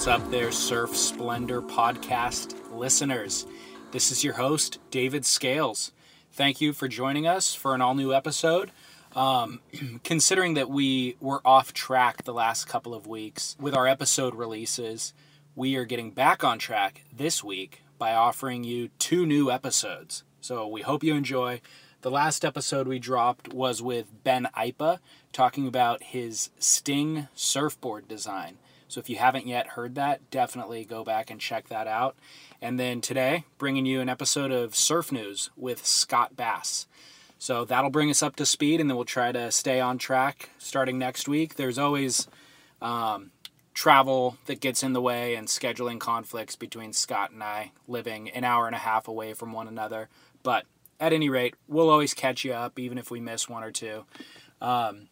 What's up there, Surf Splendor podcast listeners? This is your host, David Scales. Thank you for joining us for an all new episode. Um, considering that we were off track the last couple of weeks with our episode releases, we are getting back on track this week by offering you two new episodes. So we hope you enjoy. The last episode we dropped was with Ben Aipa talking about his Sting surfboard design. So if you haven't yet heard that, definitely go back and check that out. And then today, bringing you an episode of Surf News with Scott Bass. So that'll bring us up to speed, and then we'll try to stay on track starting next week. There's always um, travel that gets in the way and scheduling conflicts between Scott and I, living an hour and a half away from one another. But at any rate, we'll always catch you up, even if we miss one or two. Um,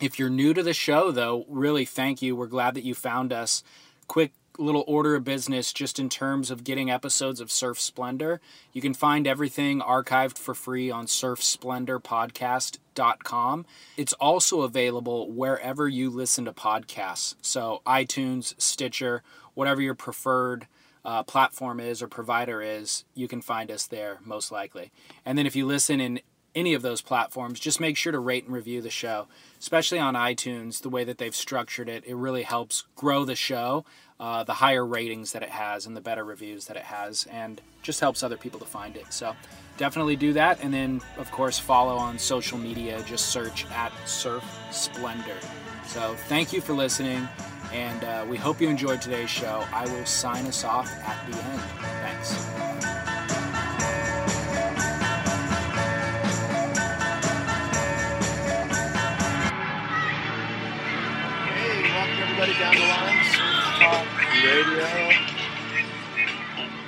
if you're new to the show, though, really thank you. We're glad that you found us. Quick little order of business just in terms of getting episodes of Surf Splendor. You can find everything archived for free on surfsplendorpodcast.com. It's also available wherever you listen to podcasts. So, iTunes, Stitcher, whatever your preferred uh, platform is or provider is, you can find us there most likely. And then if you listen in any of those platforms, just make sure to rate and review the show, especially on iTunes. The way that they've structured it, it really helps grow the show. Uh, the higher ratings that it has and the better reviews that it has, and just helps other people to find it. So definitely do that. And then, of course, follow on social media. Just search at Surf Splendor. So thank you for listening, and uh, we hope you enjoyed today's show. I will sign us off at the end. Thanks. Everybody down the. Talk Radio.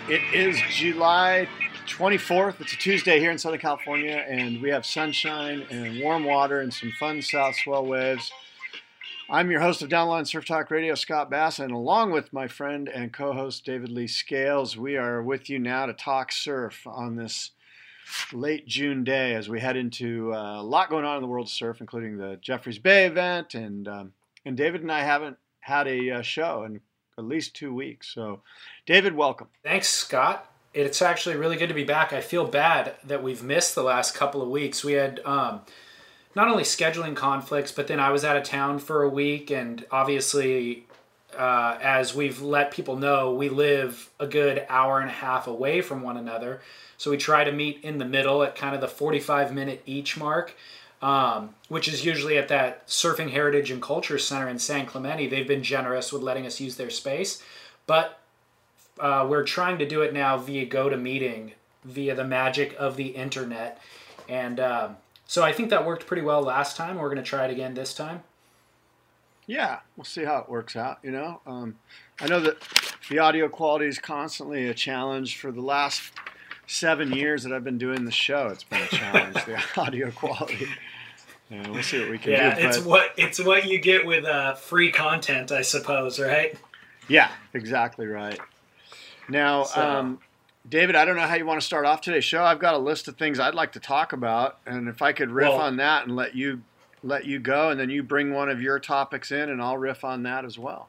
It is July 24th. It's a Tuesday here in Southern California, and we have sunshine and warm water and some fun south swell waves. I'm your host of Downline Surf Talk Radio, Scott Bass, and along with my friend and co-host David Lee Scales, we are with you now to talk surf on this late June day as we head into uh, a lot going on in the world of surf, including the Jeffreys Bay event, and um, and David and I haven't had a uh, show in at least two weeks. So, David, welcome. Thanks, Scott. It's actually really good to be back. I feel bad that we've missed the last couple of weeks. We had um, not only scheduling conflicts, but then I was out of town for a week, and obviously, uh, as we've let people know, we live a good hour and a half away from one another. So we try to meet in the middle at kind of the 45 minute each mark, um, which is usually at that Surfing Heritage and Culture Center in San Clemente. They've been generous with letting us use their space, but uh, we're trying to do it now via GoToMeeting, via the magic of the internet. And um, so I think that worked pretty well last time. We're going to try it again this time. Yeah, we'll see how it works out. You know, um, I know that the audio quality is constantly a challenge for the last seven years that I've been doing the show. It's been a challenge, the audio quality. Yeah, we'll see what we can Yeah, do. it's but- what it's what you get with uh, free content, I suppose, right? Yeah, exactly right. Now, So- um, David, I don't know how you want to start off today's show. I've got a list of things I'd like to talk about, and if I could riff Well- on that and let you let you go, and then you bring one of your topics in, and I'll riff on that as well.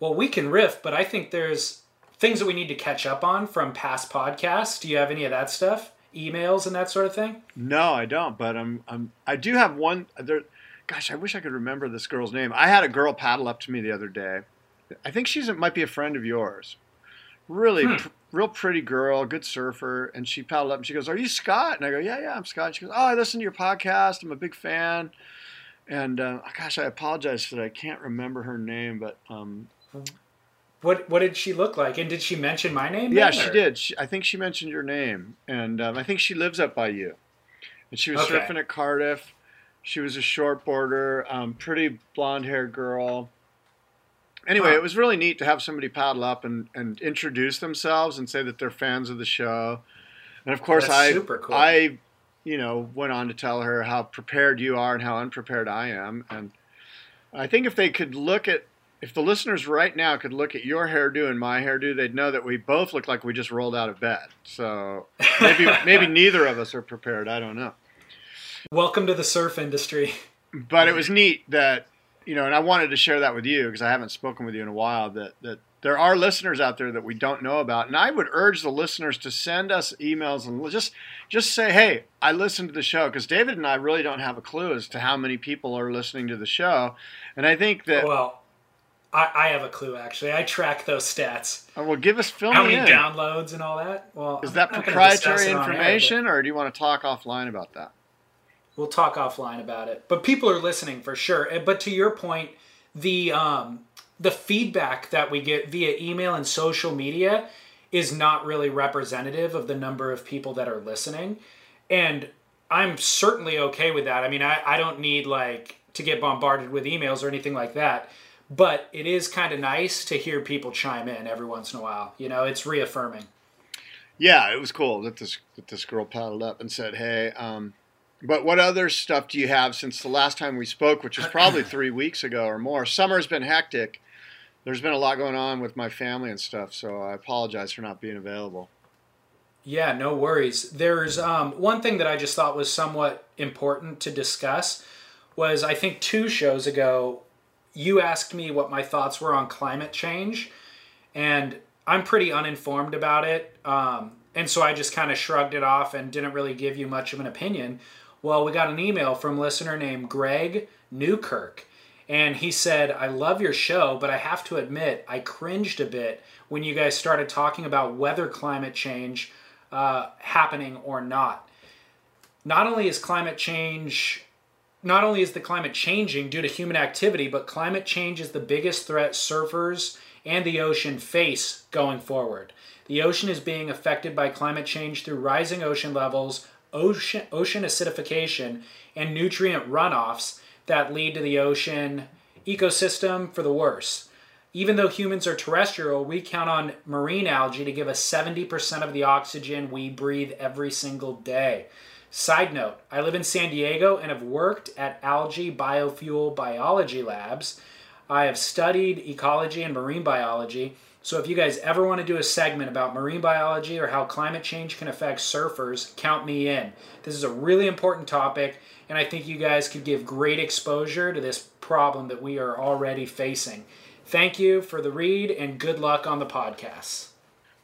Well, we can riff, but I think there's things that we need to catch up on from past podcasts. Do you have any of that stuff? Emails and that sort of thing? No, I don't, but I'm, I'm I do have one. There, gosh, I wish I could remember this girl's name. I had a girl paddle up to me the other day. I think she's might be a friend of yours. Really, Hmm. pr- real pretty girl, good surfer, and she paddled up and she goes, "Are you Scott?" And I go, "Yeah, yeah, I'm Scott." She goes, "Oh, I listen to your podcast. I'm a big fan." And uh, gosh, I apologize that I can't remember her name, but um, What what did she look like? And did she mention my name? Yeah, then, she or- did. She, I think she mentioned your name, and um, I think she lives up by you. And she was Okay. surfing at Cardiff. She was a shortboarder, um, pretty blonde-haired girl. Anyway, Huh. it was really neat to have somebody paddle up and, and introduce themselves and say that they're fans of the show. And of course, That's I super cool. I, you know, went on to tell her how prepared you are and how unprepared I am. And I think if they could look at, if the listeners right now could look at your hairdo and my hairdo, they'd know that we both look like we just rolled out of bed. So maybe maybe neither of us are prepared. I don't know. Welcome to the surf industry. But it was neat that you know, and I wanted to share that with you because I haven't spoken with you in a while. That that there are listeners out there that we don't know about, and I would urge the listeners to send us emails and just just say, "Hey, I listened to the show," because David and I really don't have a clue as to how many people are listening to the show, and I think that Well, I, I have a clue actually. I track those stats. uh, well, give us fill How many in. downloads and all that? Well, Is that not gonna discuss proprietary it on air, information, or do you want to talk offline about that? We'll talk offline about it. But people are listening for sure. But to your point, the um, the feedback that we get via email and social media is not really representative of the number of people that are listening. And I'm certainly okay with that. I mean, I, I don't need like to get bombarded with emails or anything like that. But it is kind of nice to hear people chime in every once in a while. You know, it's reaffirming. Yeah, it was cool that this that this girl paddled up and said, "Hey." Um, but what other stuff do you have since the last time we spoke, which was probably three weeks ago or more? Summer's been hectic. There's been a lot going on with my family and stuff, so I apologize for not being available. Yeah, no worries. There's um, one thing that I just thought was somewhat important to discuss was I think two shows ago you asked me what my thoughts were on climate change, and I'm pretty uninformed about it, um, and so I just kind of shrugged it off and didn't really give you much of an opinion. Well, we got an email from a listener named Greg Newkirk, and he said, I love your show, but I have to admit, I cringed a bit when you guys started talking about whether climate change uh, happening or not. Not only is climate change, not only is the climate changing due to human activity, but climate change is the biggest threat surfers and the ocean face going forward. The ocean is being affected by climate change through rising ocean levels, ocean, ocean acidification, and nutrient runoffs that lead to the ocean ecosystem for the worse. Even though humans are terrestrial, we count on marine algae to give us 70% of the oxygen we breathe every single day. Side note I live in San Diego and have worked at algae biofuel biology labs. I have studied ecology and marine biology. So if you guys ever want to do a segment about marine biology or how climate change can affect surfers, count me in. This is a really important topic, and I think you guys could give great exposure to this problem that we are already facing. Thank you for the read and good luck on the podcast.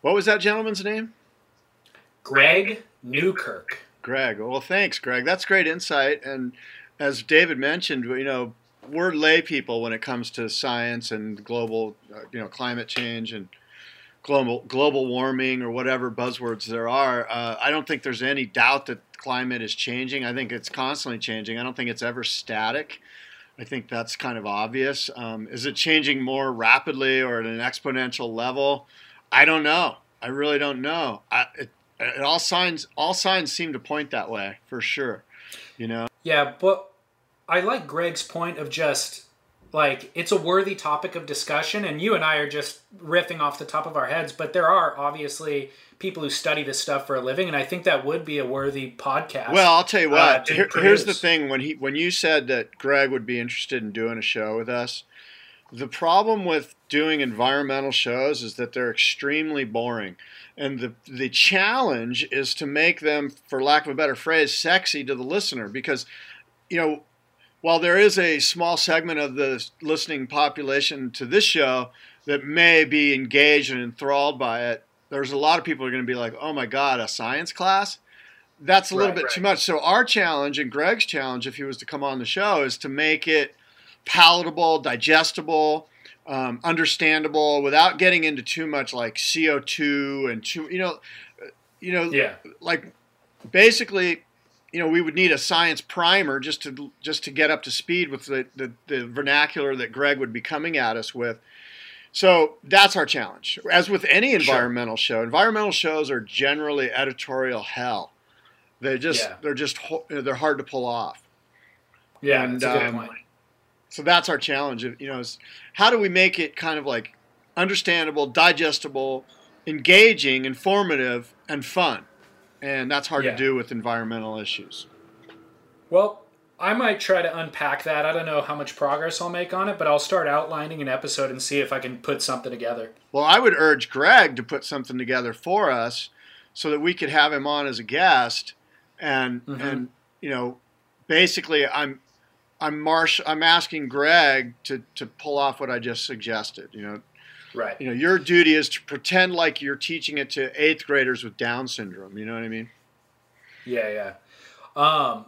What was that gentleman's name? Greg Newkirk. Greg. Well, thanks, Greg. That's great insight. And as David mentioned, you know, we're lay people when it comes to science and global, uh, you know, climate change and global global warming or whatever buzzwords there are. Uh, I don't think there's any doubt that climate is changing. I think it's constantly changing. I don't think it's ever static. I think that's kind of obvious. Um, is it changing more rapidly or at an exponential level? I don't know. I really don't know. I, it, it all signs all signs seem to point that way for sure. You know. Yeah, but I like Greg's point of just like it's a worthy topic of discussion, and you and I are just riffing off the top of our heads. But there are obviously people who study this stuff for a living, and I think that would be a worthy podcast. Well, I'll tell you uh, what. to Here- here's the thing: when he when you said that Greg would be interested in doing a show with us, the problem with doing environmental shows is that they're extremely boring, and the the challenge is to make them, for lack of a better phrase, sexy to the listener because, you know. While there is a small segment of the listening population to this show that may be engaged and enthralled by it, there's a lot of people who are going to be like, "Oh my God, a science class!" that's a little Right, bit right. too much. So our challenge and Greg's challenge, if he was to come on the show, is to make it palatable, digestible, um, understandable, without getting into too much like CO two and too, you know, you know, yeah, like basically, you know, we would need a science primer just to just to get up to speed with the, the, the vernacular that Greg would be coming at us with. So that's our challenge. As with any environmental show, environmental shows are generally editorial hell. They just Yeah. they're just they're hard to pull off. Yeah, And, that's a good um. So that's our challenge. You know, is how do we make it kind of like understandable, digestible, engaging, informative, and fun? And that's hard Yeah. to do with environmental issues. Well, I might try to unpack that. I don't know how much progress I'll make on it, but I'll start outlining an episode and see if I can put something together. Well, I would urge Greg to put something together for us so that we could have him on as a guest and Mhm. and you know basically I'm I'm Marsh I'm asking Greg to to pull off what I just suggested, you know. Right. You know, your duty is to pretend like you're teaching it to 8th graders with down syndrome, you know what I mean? Yeah, yeah. Um,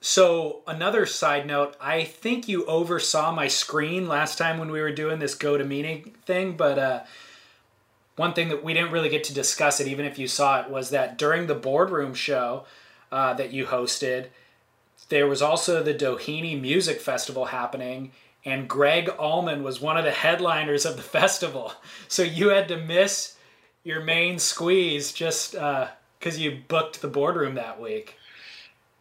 so another side note, I think you oversaw my screen last time when we were doing this go to meeting thing, but uh, one thing that we didn't really get to discuss it, even if you saw it, was that during the boardroom show uh, that you hosted, there was also the Doheny Music Festival happening, and Gregg Allman was one of the headliners of the festival. So you had to miss your main squeeze just because you booked the boardroom that week.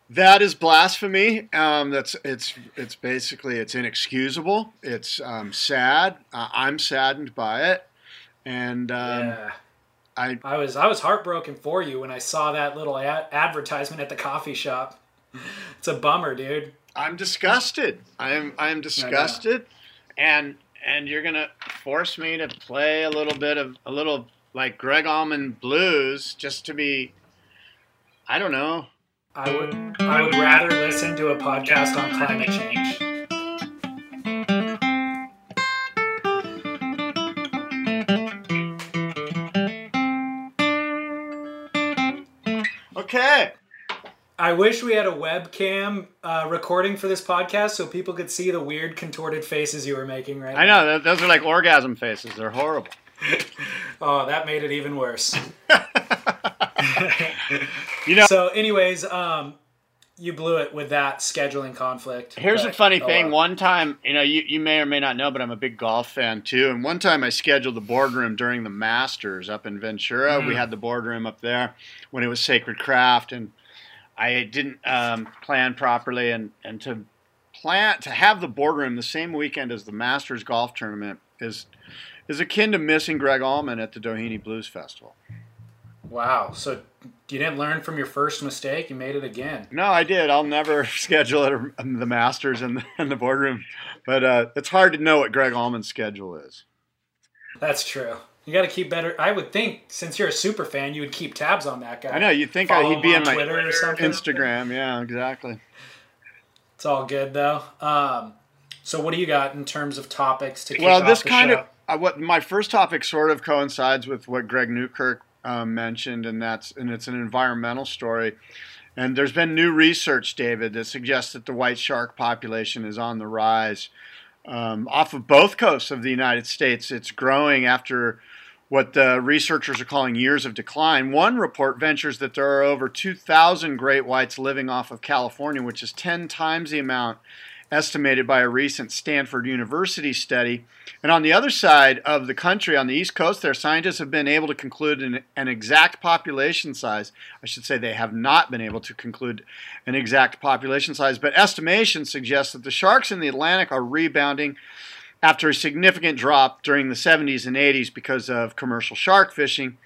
That is blasphemy. Um, that's it's it's basically it's inexcusable. It's um, sad. Uh, I'm saddened by it, and um, yeah. I I was I was heartbroken for you when I saw that little ad- advertisement at the coffee shop. It's a bummer, dude. I'm disgusted. I'm I'm disgusted, and and you're gonna force me to play a little bit of a little like Gregg Allman blues just to be. I don't know. I would I would rather listen to a podcast on climate change. Okay. I wish we had a webcam uh, recording for this podcast so people could see the weird contorted faces you were making right I know th- those are like orgasm faces. They're horrible. Oh, that made it even worse. You know, So, anyways, um, you blew it with that scheduling conflict. Here's but- a funny oh, thing. well. One time, you know, you, you may or may not know, but I'm a big golf fan too. And one time I scheduled the boardroom during the Masters up in Ventura. Mm. We had the boardroom up there when it was Sacred Craft, and I didn't um, plan properly. And, and to plan to have the boardroom the same weekend as the Masters golf tournament is is akin to missing Gregg Allman at the Doheny Blues Festival. Wow. So you didn't learn from your first mistake. You made it again. No, I did. I'll never schedule it um, the Masters and the, and the boardroom, but uh, it's hard to know what Gregg Allman's schedule is. That's true. You got to keep better. I would think since you're a super fan, you would keep tabs on that guy. I know you'd think Follow he'd be in on my Twitter or something. Instagram. Yeah, exactly. It's all good though. Um, so what do you got in terms of topics to kick Well, this kind show? of uh, what my first topic sort of coincides with what Greg Newkirk um, mentioned, and that's and it's an environmental story. And there's been new research, David, that suggests that the white shark population is on the rise um, off of both coasts of the United States. It's growing after what the researchers are calling years of decline. One report ventures that there are over 2,000 great whites living off of California, which is 10 times the amount estimated by a recent Stanford University study. And on the other side of the country, on the East Coast, there, scientists have been able to conclude an, an exact population size. I should say they have not been able to conclude an exact population size, but estimations suggest that the sharks in the Atlantic are rebounding after a significant drop during the 70s and 80s because of commercial shark fishing.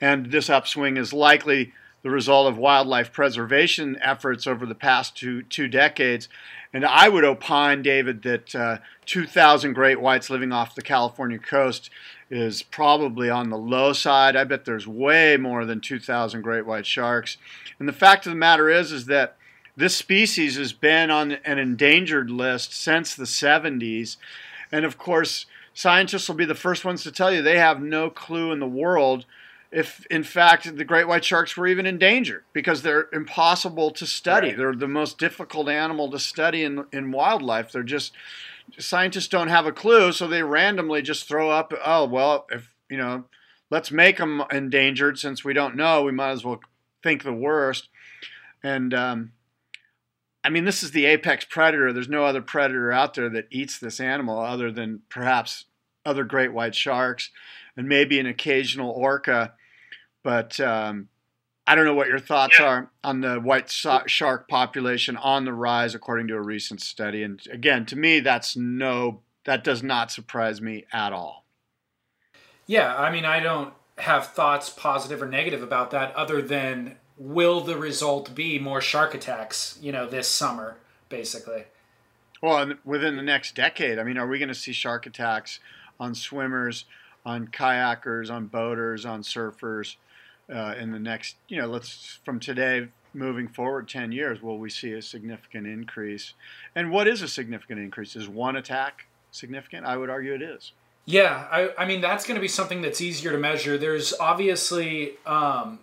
And this upswing is likely the result of wildlife preservation efforts over the past two, two decades. And I would opine, David, that uh, 2,000 great whites living off the California coast is probably on the low side. I bet there's way more than 2,000 great white sharks. And the fact of the matter is, is that this species has been on an endangered list since the 70s. And of course, scientists will be the first ones to tell you they have no clue in the world if, in fact, the great white sharks were even endangered because they're impossible to study. Right. They're the most difficult animal to study in, in wildlife. They're just, scientists don't have a clue, so they randomly just throw up, oh, well, if, you know, let's make them endangered since we don't know, we might as well think the worst. And, um, I mean, this is the apex predator. There's no other predator out there that eats this animal other than perhaps other great white sharks, and maybe an occasional orca. But um, I don't know what your thoughts yeah. are on the white shark population on the rise, according to a recent study. And again, to me, that's no, that does not surprise me at all. Yeah, I mean, I don't have thoughts, positive or negative, about that, other than will the result be more shark attacks? You know, this summer, basically. Well, within the next decade, I mean, are we going to see shark attacks on swimmers, on kayakers, on boaters, on surfers uh, in the next, you know, let's from today moving forward 10 years, will we see a significant increase? And what is a significant increase? Is one attack significant? I would argue it is. Yeah, I, I mean, that's going to be something that's easier to measure. There's obviously um,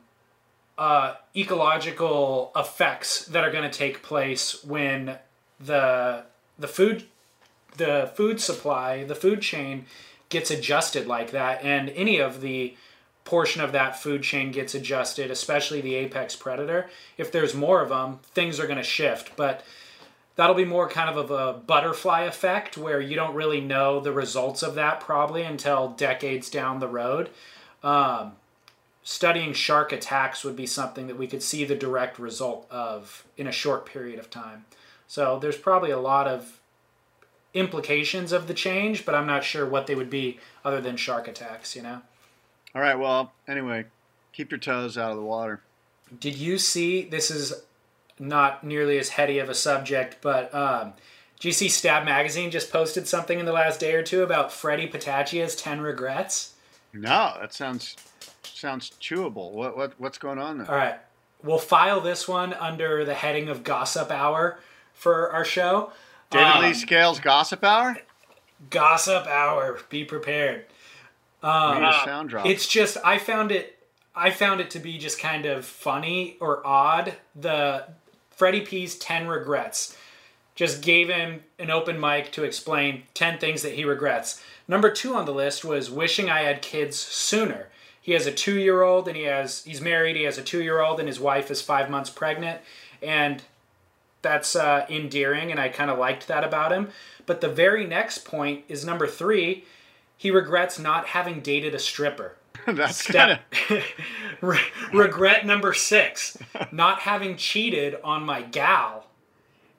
uh, ecological effects that are going to take place when the the food the food supply, the food chain gets adjusted like that, and any of the portion of that food chain gets adjusted, especially the apex predator. If there's more of them, things are going to shift, but that'll be more kind of, of a butterfly effect where you don't really know the results of that probably until decades down the road. Um, studying shark attacks would be something that we could see the direct result of in a short period of time. So there's probably a lot of implications of the change, but I'm not sure what they would be other than shark attacks, you know? All right, well, anyway, keep your toes out of the water. Did you see this is not nearly as heady of a subject, but um, do you see Stab Magazine just posted something in the last day or two about Freddie Patacchia's 10 regrets? No, that sounds sounds chewable. What what what's going on there? All right. We'll file this one under the heading of Gossip Hour for our show. David um, Lee Scales Gossip Hour. Gossip Hour. Be prepared. Um, sound drop. It's just I found it. I found it to be just kind of funny or odd. The Freddie P's ten regrets. Just gave him an open mic to explain ten things that he regrets. Number two on the list was wishing I had kids sooner. He has a two-year-old and he has he's married. He has a two-year-old and his wife is five months pregnant, and that's uh, endearing, and I kind of liked that about him. But the very next point is number three. He regrets not having dated a stripper. that's Step, kinda... re- regret number six, not having cheated on my gal.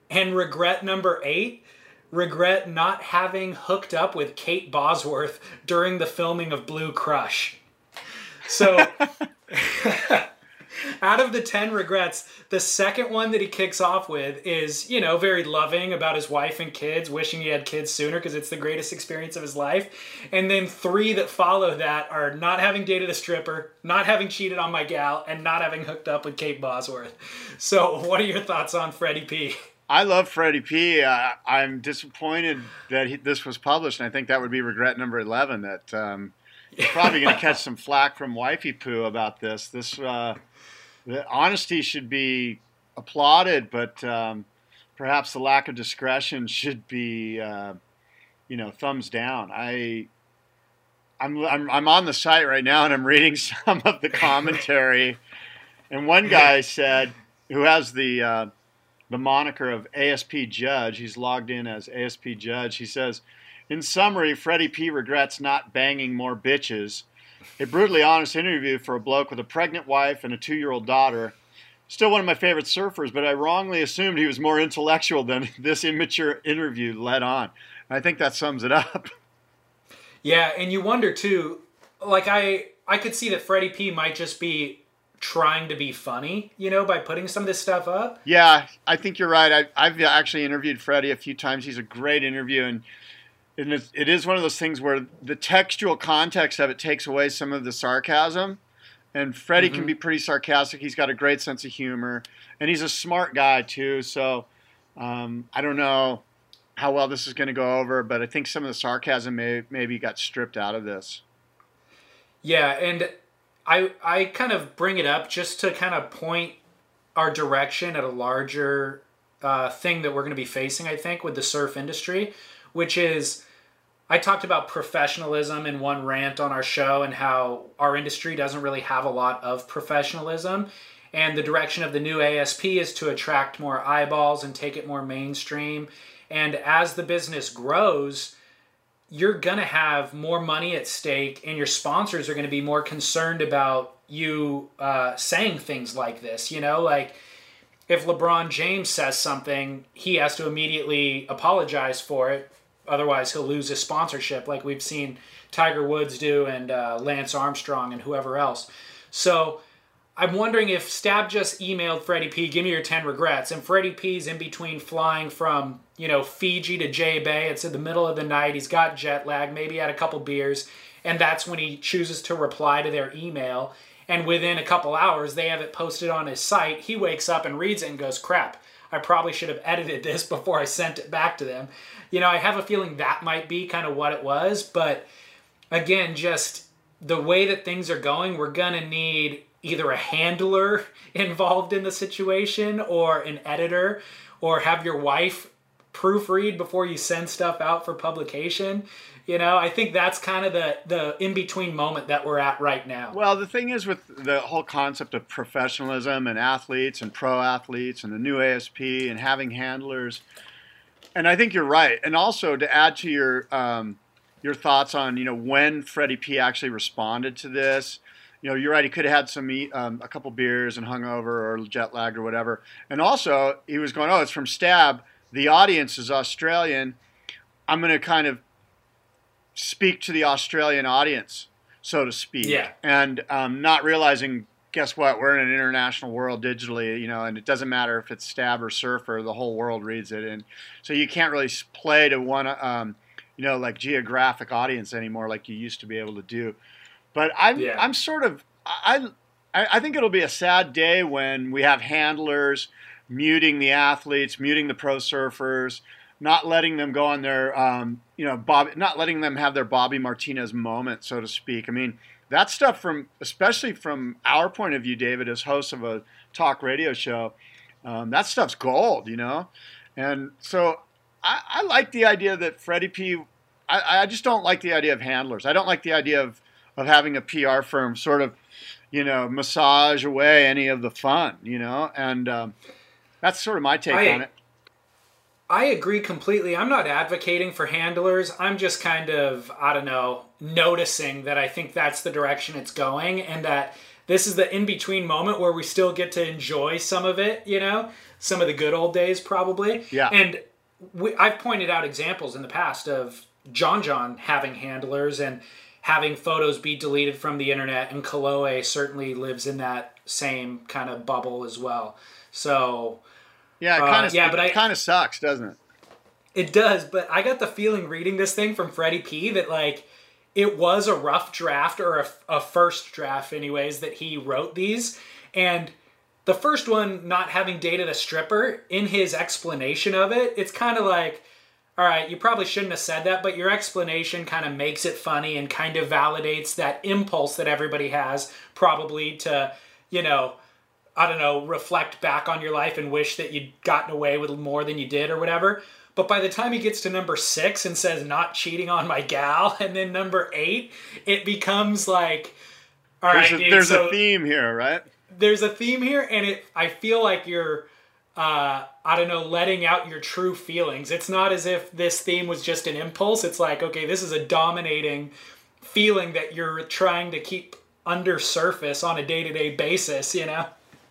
And regret number eight, regret not having hooked up with Kate Bosworth during the filming of Blue Crush. So out of the 10 regrets, the second one that he kicks off with is, you know, very loving about his wife and kids, wishing he had kids sooner because it's the greatest experience of his life. And then three that follow that are not having dated a stripper, not having cheated on my gal, and not having hooked up with Kate Bosworth. So, what are your thoughts on Freddie P? I love Freddie P. Uh, I'm disappointed that he, this was published, and I think that would be regret number 11 that um, probably going to catch some flack from Wifey Poo about this. This uh, the honesty should be applauded, but um, perhaps the lack of discretion should be, uh, you know, thumbs down. I, I'm, I'm, I'm on the site right now and I'm reading some of the commentary, and one guy said, who has the uh, the moniker of ASP Judge, he's logged in as ASP Judge. He says, in summary, Freddie P regrets not banging more bitches a brutally honest interview for a bloke with a pregnant wife and a two year old daughter. Still one of my favorite surfers, but I wrongly assumed he was more intellectual than this immature interview led on. I think that sums it up. Yeah, and you wonder too, like I I could see that Freddie P might just be trying to be funny, you know, by putting some of this stuff up. Yeah, I think you're right. I, have actually interviewed Freddie a few times. He's a great interview, and and it's, it is one of those things where the textual context of it takes away some of the sarcasm. And Freddie mm-hmm. can be pretty sarcastic. He's got a great sense of humor, and he's a smart guy too. So um, I don't know how well this is going to go over, but I think some of the sarcasm may, maybe got stripped out of this. Yeah, and I I kind of bring it up just to kind of point our direction at a larger uh, thing that we're going to be facing. I think with the surf industry, which is I talked about professionalism in one rant on our show and how our industry doesn't really have a lot of professionalism. And the direction of the new ASP is to attract more eyeballs and take it more mainstream. And as the business grows, you're gonna have more money at stake, and your sponsors are gonna be more concerned about you uh, saying things like this. You know, like if LeBron James says something, he has to immediately apologize for it. Otherwise, he'll lose his sponsorship, like we've seen Tiger Woods do and uh, Lance Armstrong and whoever else. So I'm wondering if Stab just emailed Freddie P, give me your 10 regrets. And Freddie P's in between flying from, you know, Fiji to J Bay. It's in the middle of the night. He's got jet lag, maybe had a couple beers. And that's when he chooses to reply to their email. And within a couple hours, they have it posted on his site. He wakes up and reads it and goes, crap, I probably should have edited this before I sent it back to them. You know, I have a feeling that might be kind of what it was. But again, just the way that things are going, we're going to need either a handler involved in the situation or an editor or have your wife proofread before you send stuff out for publication. You know, I think that's kind of the the in between moment that we're at right now. Well, the thing is with the whole concept of professionalism and athletes and pro athletes and the new ASP and having handlers, and I think you're right. And also to add to your um, your thoughts on you know when Freddie P actually responded to this. You know, you're right. He could have had some um, a couple beers and hungover or jet lagged or whatever. And also, he was going, "Oh, it's from Stab. The audience is Australian. I'm going to kind of speak to the Australian audience, so to speak. Yeah. And um, not realizing, guess what? We're in an international world digitally, you know, and it doesn't matter if it's Stab or Surfer, the whole world reads it. And so you can't really play to one, um, you know, like geographic audience anymore like you used to be able to do. But I'm, Yeah. I'm sort of, I, I I think it'll be a sad day when we have handlers muting the athletes, muting the pro surfers, not letting them go on their, um, you know, Bob, not letting them have their Bobby Martinez moment, so to speak. I mean, that stuff from, especially from our point of view, David, as host of a talk radio show, um, that stuff's gold, you know. And so I, I like the idea that Freddie P. I, I just don't like the idea of handlers. I don't like the idea of of having a PR firm sort of, you know, massage away any of the fun, you know. And um, that's sort of my take I- on it. I agree completely. I'm not advocating for handlers. I'm just kind of, I don't know, noticing that I think that's the direction it's going and that this is the in between moment where we still get to enjoy some of it, you know, some of the good old days probably. Yeah. And we, I've pointed out examples in the past of John John having handlers and having photos be deleted from the internet, and Kolohe certainly lives in that same kind of bubble as well. So Yeah, it Uh, kind of yeah, but I- kind of sucks, doesn't it? It does, but I got the feeling reading this thing from Freddie P that like it was a rough draft or a, a first draft, anyways, that he wrote these. And the first one, not having dated a stripper, in his explanation of it, it's kind of like, all right, you probably shouldn't have said that, but your explanation kind of makes it funny and kind of validates that impulse that everybody has, probably to, you know, I don't know, reflect back on your life and wish that you'd gotten away with more than you did or whatever. But by the time he gets to number six and says, not cheating on my gal, and then number eight, it becomes like, all right, There's, a, dude, there's so a theme here, right? there's a theme here, and it I feel like you're, uh, I don't know, letting out your true feelings. It's not as if this theme was just an impulse. It's like, okay, this is a dominating feeling that you're trying to keep under surface on a day to day basis, you know?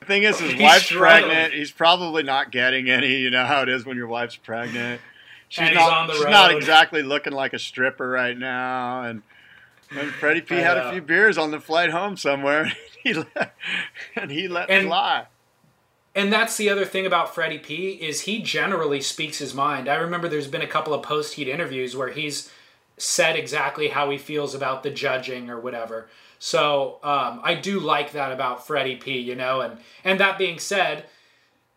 Thing is, his He's wife's struggling. pregnant. He's probably not getting any. You know how it is when your wife's pregnant. She's not. on the she's not exactly looking like a stripper right now. And then Freddie P I had know. a few beers on the flight home somewhere. he let, and he let And- fly. And that's the other thing about Freddie P is he generally speaks his mind. I remember there's been a couple of post heat interviews where he's said exactly how he feels about the judging or whatever. So um, I do like that about Freddie P. You know, and and that being said,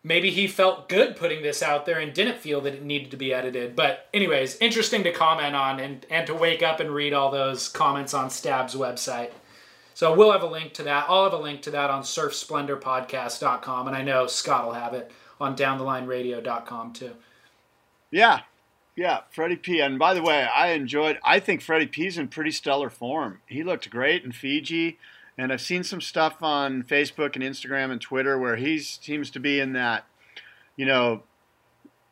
maybe he felt good putting this out there and didn't feel that it needed to be edited. But anyways, interesting to comment on and and to wake up and read all those comments on Stab's website. So we'll have a link to that. I'll have a link to that on surfsplendorpodcast.com, and I know Scott will have it on downthelineradio.com too. Yeah, yeah, Freddie P. And by the way, I enjoyed. I think Freddie P's in pretty stellar form. He looked great in Fiji, and I've seen some stuff on Facebook and Instagram and Twitter where he seems to be in that, you know,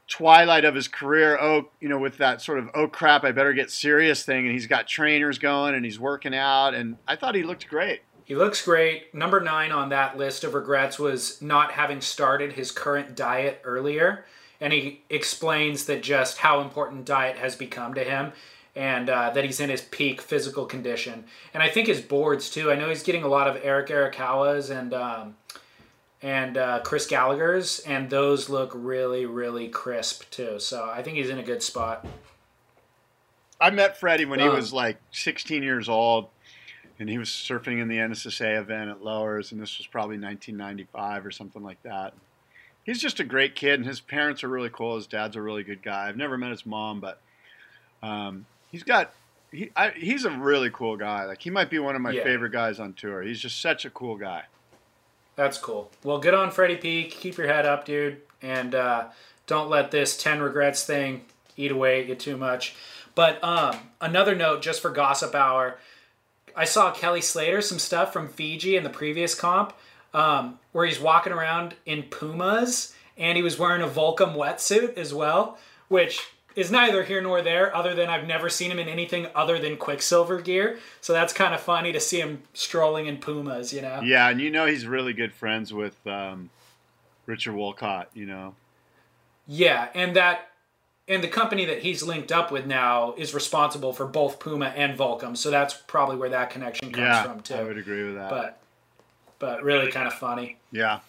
twilight of his career. Oh, you know, with that sort of oh crap, I better get serious thing, and he's got trainers going and he's working out, and I thought he looked great. He looks great. Number nine on that list of regrets was not having started his current diet earlier. And he explains that just how important diet has become to him and uh, that he's in his peak physical condition. And I think his boards, too. I know he's getting a lot of Eric Arakawa's and. Um, and uh, Chris Gallagher's, and those look really, really crisp too. So I think he's in a good spot. I met Freddie when he Um, was like 16 years old, and he was surfing in the NSSA event at Lowers, and this was probably 1995 or something like that. He's just a great kid, and his parents are really cool. His dad's a really good guy. I've never met his mom, but um, he's got he, I, he's a really cool guy. Like he might be one of my Yeah. favorite guys on tour. He's just such a cool guy. That's cool. Well, good on Freddie P. Keep your head up, dude, and uh, don't let this ten regrets thing eat away at you too much. But um, another note, just for gossip hour, I saw Kelly Slater some stuff from Fiji in the previous comp, um, where he's walking around in Pumas and he was wearing a Volcom wetsuit as well, which is neither here nor there, other than I've never seen him in anything other than Quiksilver gear. So that's kind of funny to see him strolling in Pumas, you know? Yeah, and you know he's really good friends with um, Richard Woolcott. You know. Yeah, and that and the company that he's linked up with now is responsible for both Puma and Volcom, so that's probably where that connection comes yeah, from too. I would agree with that. But but really kind of funny. yeah.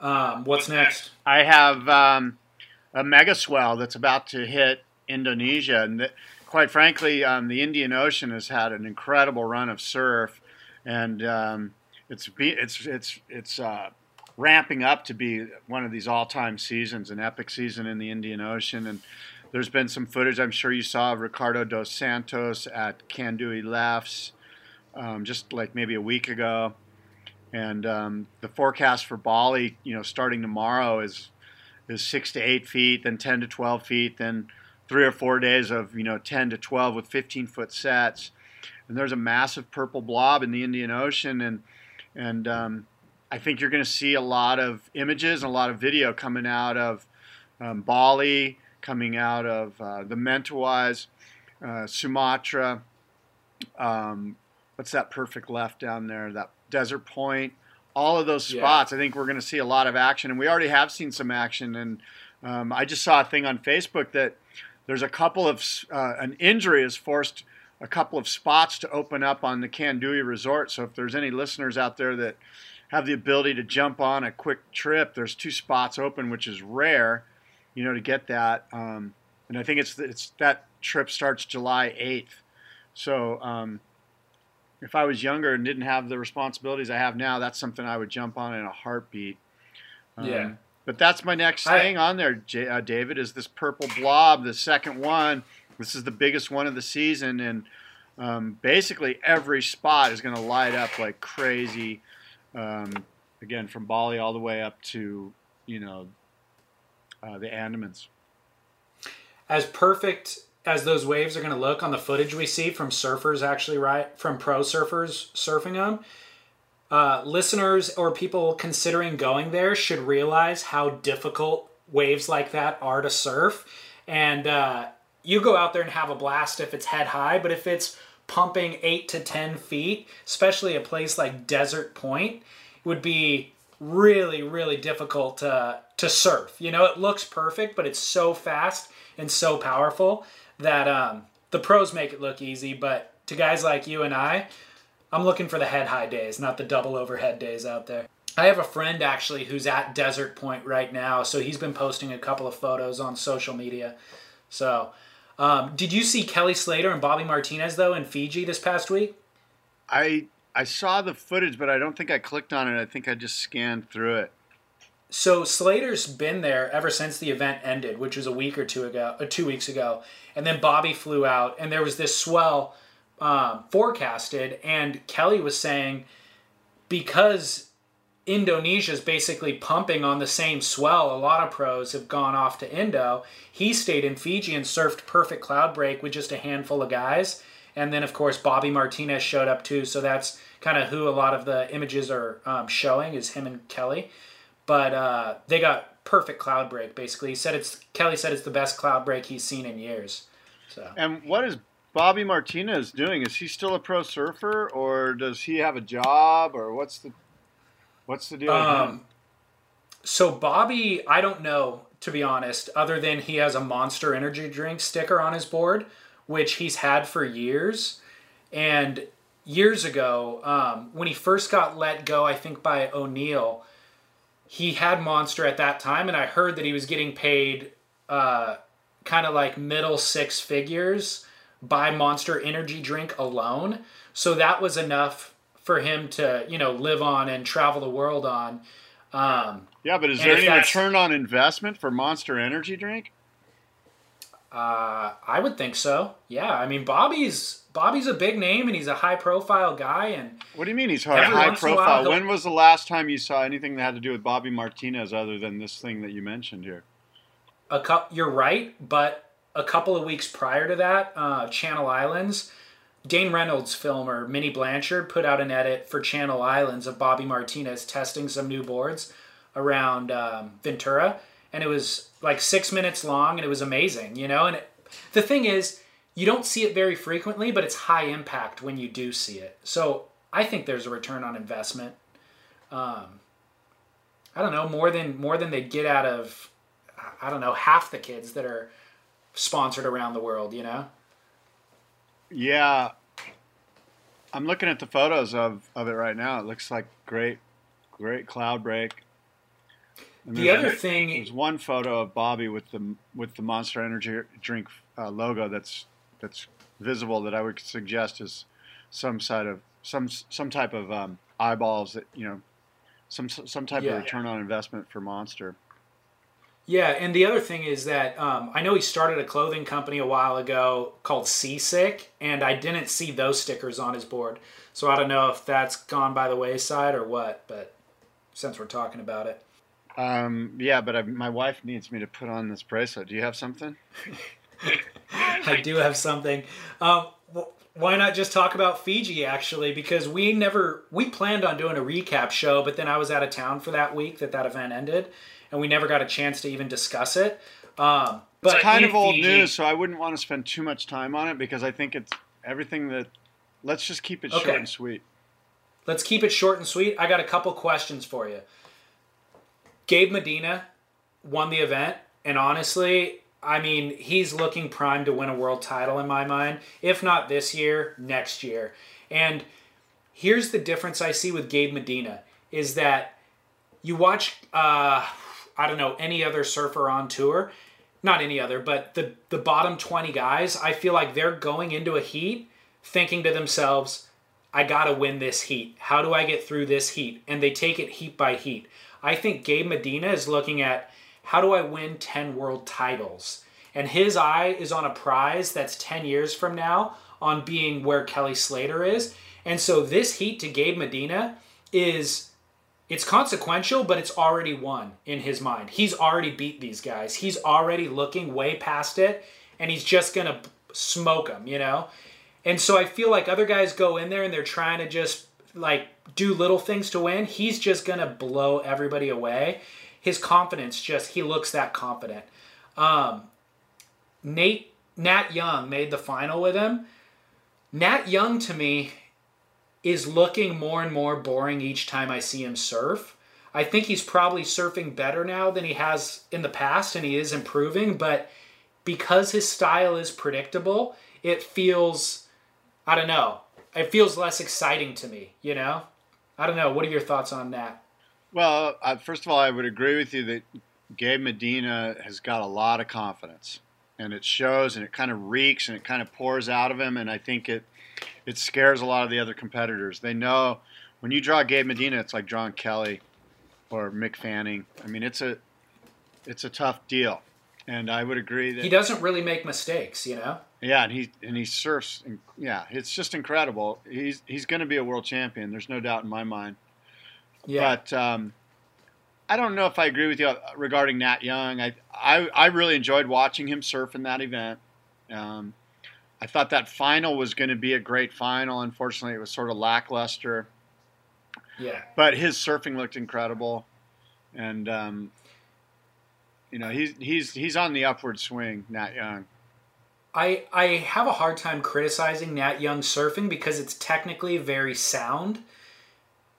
Um, what's next? I have um, a mega swell that's about to hit Indonesia, and th- quite frankly, um, the Indian Ocean has had an incredible run of surf, and um, it's be- it's it's it's uh, ramping up to be one of these all-time seasons, an epic season in the Indian Ocean, and there's been some footage I'm sure you saw of Ricardo dos Santos at Kandui Lefts um, just like maybe a week ago. And um, the forecast for Bali, you know, starting tomorrow is is six to eight feet, then ten to twelve feet, then three or four days of you know ten to twelve with fifteen foot sets. And there's a massive purple blob in the Indian Ocean, and and um, I think you're going to see a lot of images and a lot of video coming out of um, Bali, coming out of uh, the Mentawais, uh, Sumatra. Um, what's that perfect left down there? That Desert Point. All of those Yeah. spots, I think we're going to see a lot of action, and we already have seen some action. And um, I just saw a thing on Facebook that there's a couple of uh, an injury has forced a couple of spots to open up on the Kandui Resort. So if there's any listeners out there that have the ability to jump on a quick trip, there's two spots open, which is rare, you know, to get that. Um, and I think it's it's that trip starts July 8th. So um, if I was younger and didn't have the responsibilities I have now, that's something I would jump on in a heartbeat. Um, Yeah. But that's my next I- thing on there, J- uh, David, is this purple blob, the second one. This is the biggest one of the season, and um, basically every spot is going to light up like crazy. Um, again, from Bali all the way up to you know uh, the Andamans. As perfect as those waves are going to look on the footage we see from surfers actually right from pro surfers surfing them, uh, listeners or people considering going there should realize how difficult waves like that are to surf. And uh, you go out there and have a blast if it's head high, but if it's pumping eight to 10 feet, especially a place like Desert Point, would be really, really difficult to, to surf. You know, it looks perfect, but it's so fast and so powerful that um, the pros make it look easy. But to guys like you and I, I'm looking for the head high days, not the double overhead days out there. I have a friend actually who's at Desert Point right now, so he's been posting a couple of photos on social media. So, um, did you see Kelly Slater and Bobby Martinez though in Fiji this past week? I I saw the footage, but I don't think I clicked on it. I think I just scanned through it. So Slater's been there ever since the event ended, which was a week or two ago, uh, two weeks ago, and then Bobby flew out, and there was this swell um, forecasted, and Kelly was saying because Indonesia's basically pumping on the same swell, a lot of pros have gone off to Indo. He stayed in Fiji and surfed perfect Cloudbreak with just a handful of guys, and then of course Bobby Martinez showed up too. So that's kind of who a lot of the images are um, showing is him and Kelly but uh, they got perfect Cloudbreak. Basically, he said it's Kelly said it's the best Cloudbreak he's seen in years. So And what is Bobby Martinez doing? Is he still a pro surfer, or does he have a job, or what's the what's the deal? Um, so Bobby, I don't know to be honest, other than he has a Monster Energy drink sticker on his board, which he's had for years. And years ago, um, when he first got let go, I think by O'Neill, he had Monster at that time, and I heard that he was getting paid uh, kind of like middle six figures by Monster Energy drink alone. So that was enough for him to, you know, live on and travel the world on. Um, yeah, but is there any return on investment for Monster Energy drink? Uh, I would think so. Yeah, I mean Bobby's Bobby's a big name and he's a high profile guy and What do you mean he's high, high profile? While, When was the last time you saw anything that had to do with Bobby Martinez other than this thing that you mentioned here? a cup. You're right, but a couple of weeks prior to that, uh, Channel Islands, Dane Reynolds filmer Minnie Blanchard put out an edit for Channel Islands of Bobby Martinez testing some new boards around um, Ventura, and it was like six minutes long, and it was amazing, you know. And it, the thing is, you don't see it very frequently, but it's high impact when you do see it. So I think there's a return on investment. Um, I don't know more than more than they get out of I don't know half the kids that are sponsored around the world. You know. Yeah, I'm looking at the photos of, of it right now. It looks like great, great Cloudbreak. And The other thing- there's one photo of Bobby with the with the Monster Energy drink uh, logo that's that's visible that I would suggest is some side of some some type of um, eyeballs that you know some some type Yeah. of return on investment for Monster. Yeah, and the other thing is that um, I know he started a clothing company a while ago called Seasick, and I didn't see those stickers on his board. So I don't know if that's gone by the wayside or what, but since we're talking about it. Um, yeah, but I, my wife needs me to put on this bracelet. Do you have something? I do have something. Um, why not just talk about Fiji actually? Because we never we planned on doing a recap show, but then I was out of town for that week that that event ended, and we never got a chance to even discuss it. Um, but it's kind of old Fiji- news, so I wouldn't want to spend too much time on it because I think it's everything that. Let's just keep it Okay. short and sweet. Let's keep it short and sweet. I got a couple questions for you. Gabe Medina won the event, and honestly, I mean, he's looking primed to win a world title in my mind. If not this year, next year. And here's the difference I see with Gabe Medina is that you watch, uh, I don't know, any other surfer on tour, not any other, but the the bottom 20 guys, I feel like they're going into a heat thinking to themselves, I got to win this heat. How do I get through this heat? And they take it heat by heat. I think Gabe Medina is looking at how do I win 10 world titles? And his eye is on a prize that's 10 years from now on being where Kelly Slater is. And so this heat to Gabe Medina is it's consequential, but it's already won in his mind. He's already beat these guys. He's already looking way past it, and he's just gonna smoke them, you know. And so I feel like other guys go in there and they're trying to just like do little things to win. He's just gonna blow everybody away. His confidence just he looks that confident. Um, Nate Nat Young made the final with him. Nat Young to me is looking more and more boring each time I see him surf. I think he's probably surfing better now than he has in the past and he is improving, but because his style is predictable, it feels I don't know. It feels less exciting to me, you know? I don't know. What are your thoughts on that? Well, uh, first of all, I would agree with you that Gabe Medina has got a lot of confidence, and it shows, and it kind of reeks, and it kind of pours out of him, and I think it it scares a lot of the other competitors. They know when you draw Gabe Medina, it's like drawing Kelly or Mick Fanning. I mean, it's a it's a tough deal, and I would agree that He doesn't really make mistakes, you know? Yeah, and he and he surfs. And, yeah, it's just incredible. He's he's going to be a world champion. There's no doubt in my mind. Yeah. But um, I don't know if I agree with you regarding Nat Young. I I, I really enjoyed watching him surf in that event. Um, I thought that final was going to be a great final. Unfortunately, it was sort of lackluster. yeah. But his surfing looked incredible, and um, You know, he's he's he's on the upward swing, Nat Young. I I have a hard time criticizing Nat Young surfing because it's technically very sound.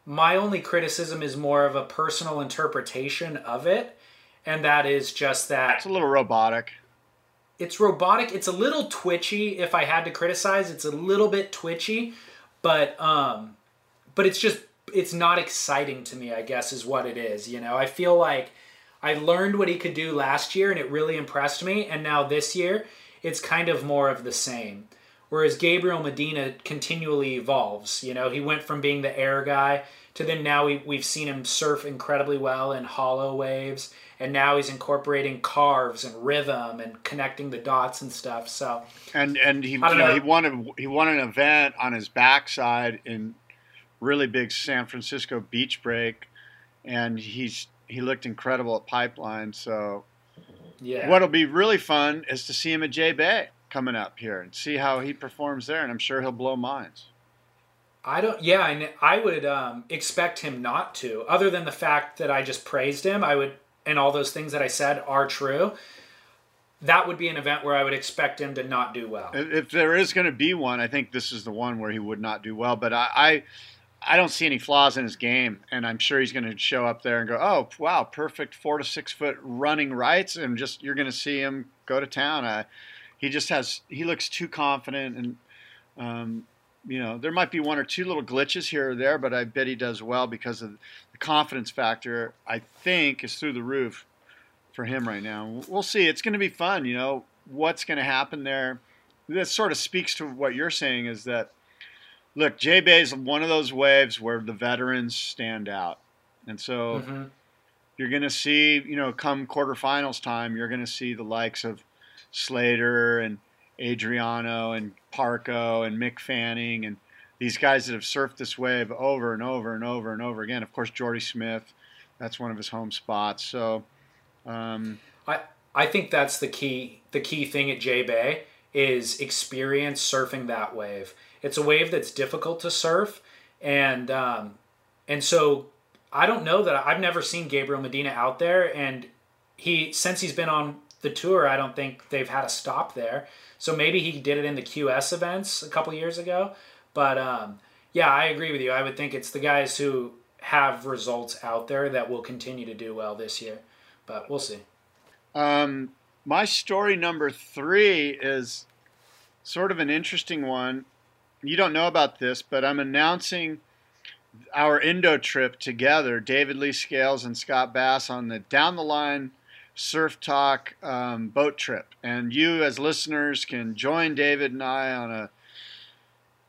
My only criticism is more of a personal interpretation of it, and that is just that It's a little robotic. it's robotic. It's a little twitchy. If I had to criticize, it's a little bit twitchy, but um, but it's just it's not exciting to me. I guess is what it is. You know, I feel like I learned what he could do last year, and it really impressed me. And now this year, it's kind of more of the same. Whereas Gabriel Medina continually evolves. You know, he went from being the air guy to then now we, we've seen him surf incredibly well in hollow waves. And now he's incorporating carves and rhythm and connecting the dots and stuff. So, And and he you know, know. he won a, he won an event on his backside in really big San Francisco beach break, and he's he looked incredible at Pipeline. So yeah. what'll be really fun is to see him at J Bay coming up here and see how he performs there, and I'm sure he'll blow minds. I don't. Yeah, and I would um, expect him not to. Other than the fact that I just praised him, I would, and all those things that I said are true. That would be an event where I would expect him to not do well. If there is going to be one, I think this is the one where he would not do well. But I, I, I don't see any flaws in his game, and I'm sure he's going to show up there and go, "Oh, wow, perfect four to six foot running rights," and just you're going to see him go to town. Uh, he just has he looks too confident, and um, you know there might be one or two little glitches here or there, but I bet he does well because of the confidence factor. I think is through the roof for him right now. We'll see. It's going to be fun. You know what's going to happen there. This sort of speaks to what you're saying is that look, J Bay is one of those waves where the veterans stand out, and so Mhm. you're going to see, you know, come quarterfinals time, you're going to see the likes of Slater and Adriano and Parko and Mick Fanning and these guys that have surfed this wave over and over and over and over again. Of course, Jordy Smith, that's one of his home spots. So, um, I I think that's the key. The key thing at J Bay is experience surfing that wave. It's a wave that's difficult to surf, and um, and so I don't know that I've never seen Gabriel Medina out there, and he since he's been on the tour, I don't think they've had a stop there. So maybe he did it in the QS events a couple years ago, but um, yeah, I agree with you. I would think it's the guys who have results out there that will continue to do well this year, but we'll see. Um, my story number three is sort of an interesting one. You don't know about this, but I'm announcing our Indo trip together, David Lee Scales and Scott Bass, on the down the line surf talk um, boat trip. And you, as listeners, can join David and I on a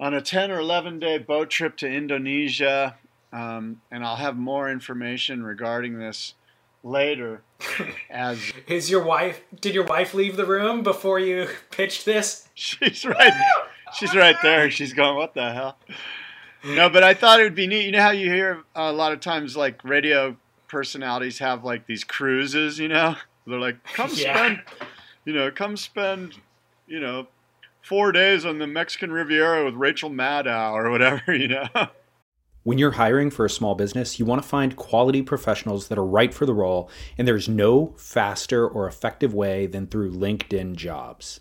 on a 10 or 11 day boat trip to Indonesia. Um, and I'll have more information regarding this later as Is your wife? Did your wife leave the room before you pitched this? She's right. She's right there. She's going, "What the hell?" No, but I thought it would be neat. You know how you hear a lot of times like radio personalities have like these cruises. You know, they're like, "Come Yeah. spend, you know, come spend, you know, four days on the Mexican Riviera with Rachel Maddow or whatever." You know. When you're hiring for a small business, you want to find quality professionals that are right for the role, and there's no faster or effective way than through LinkedIn jobs.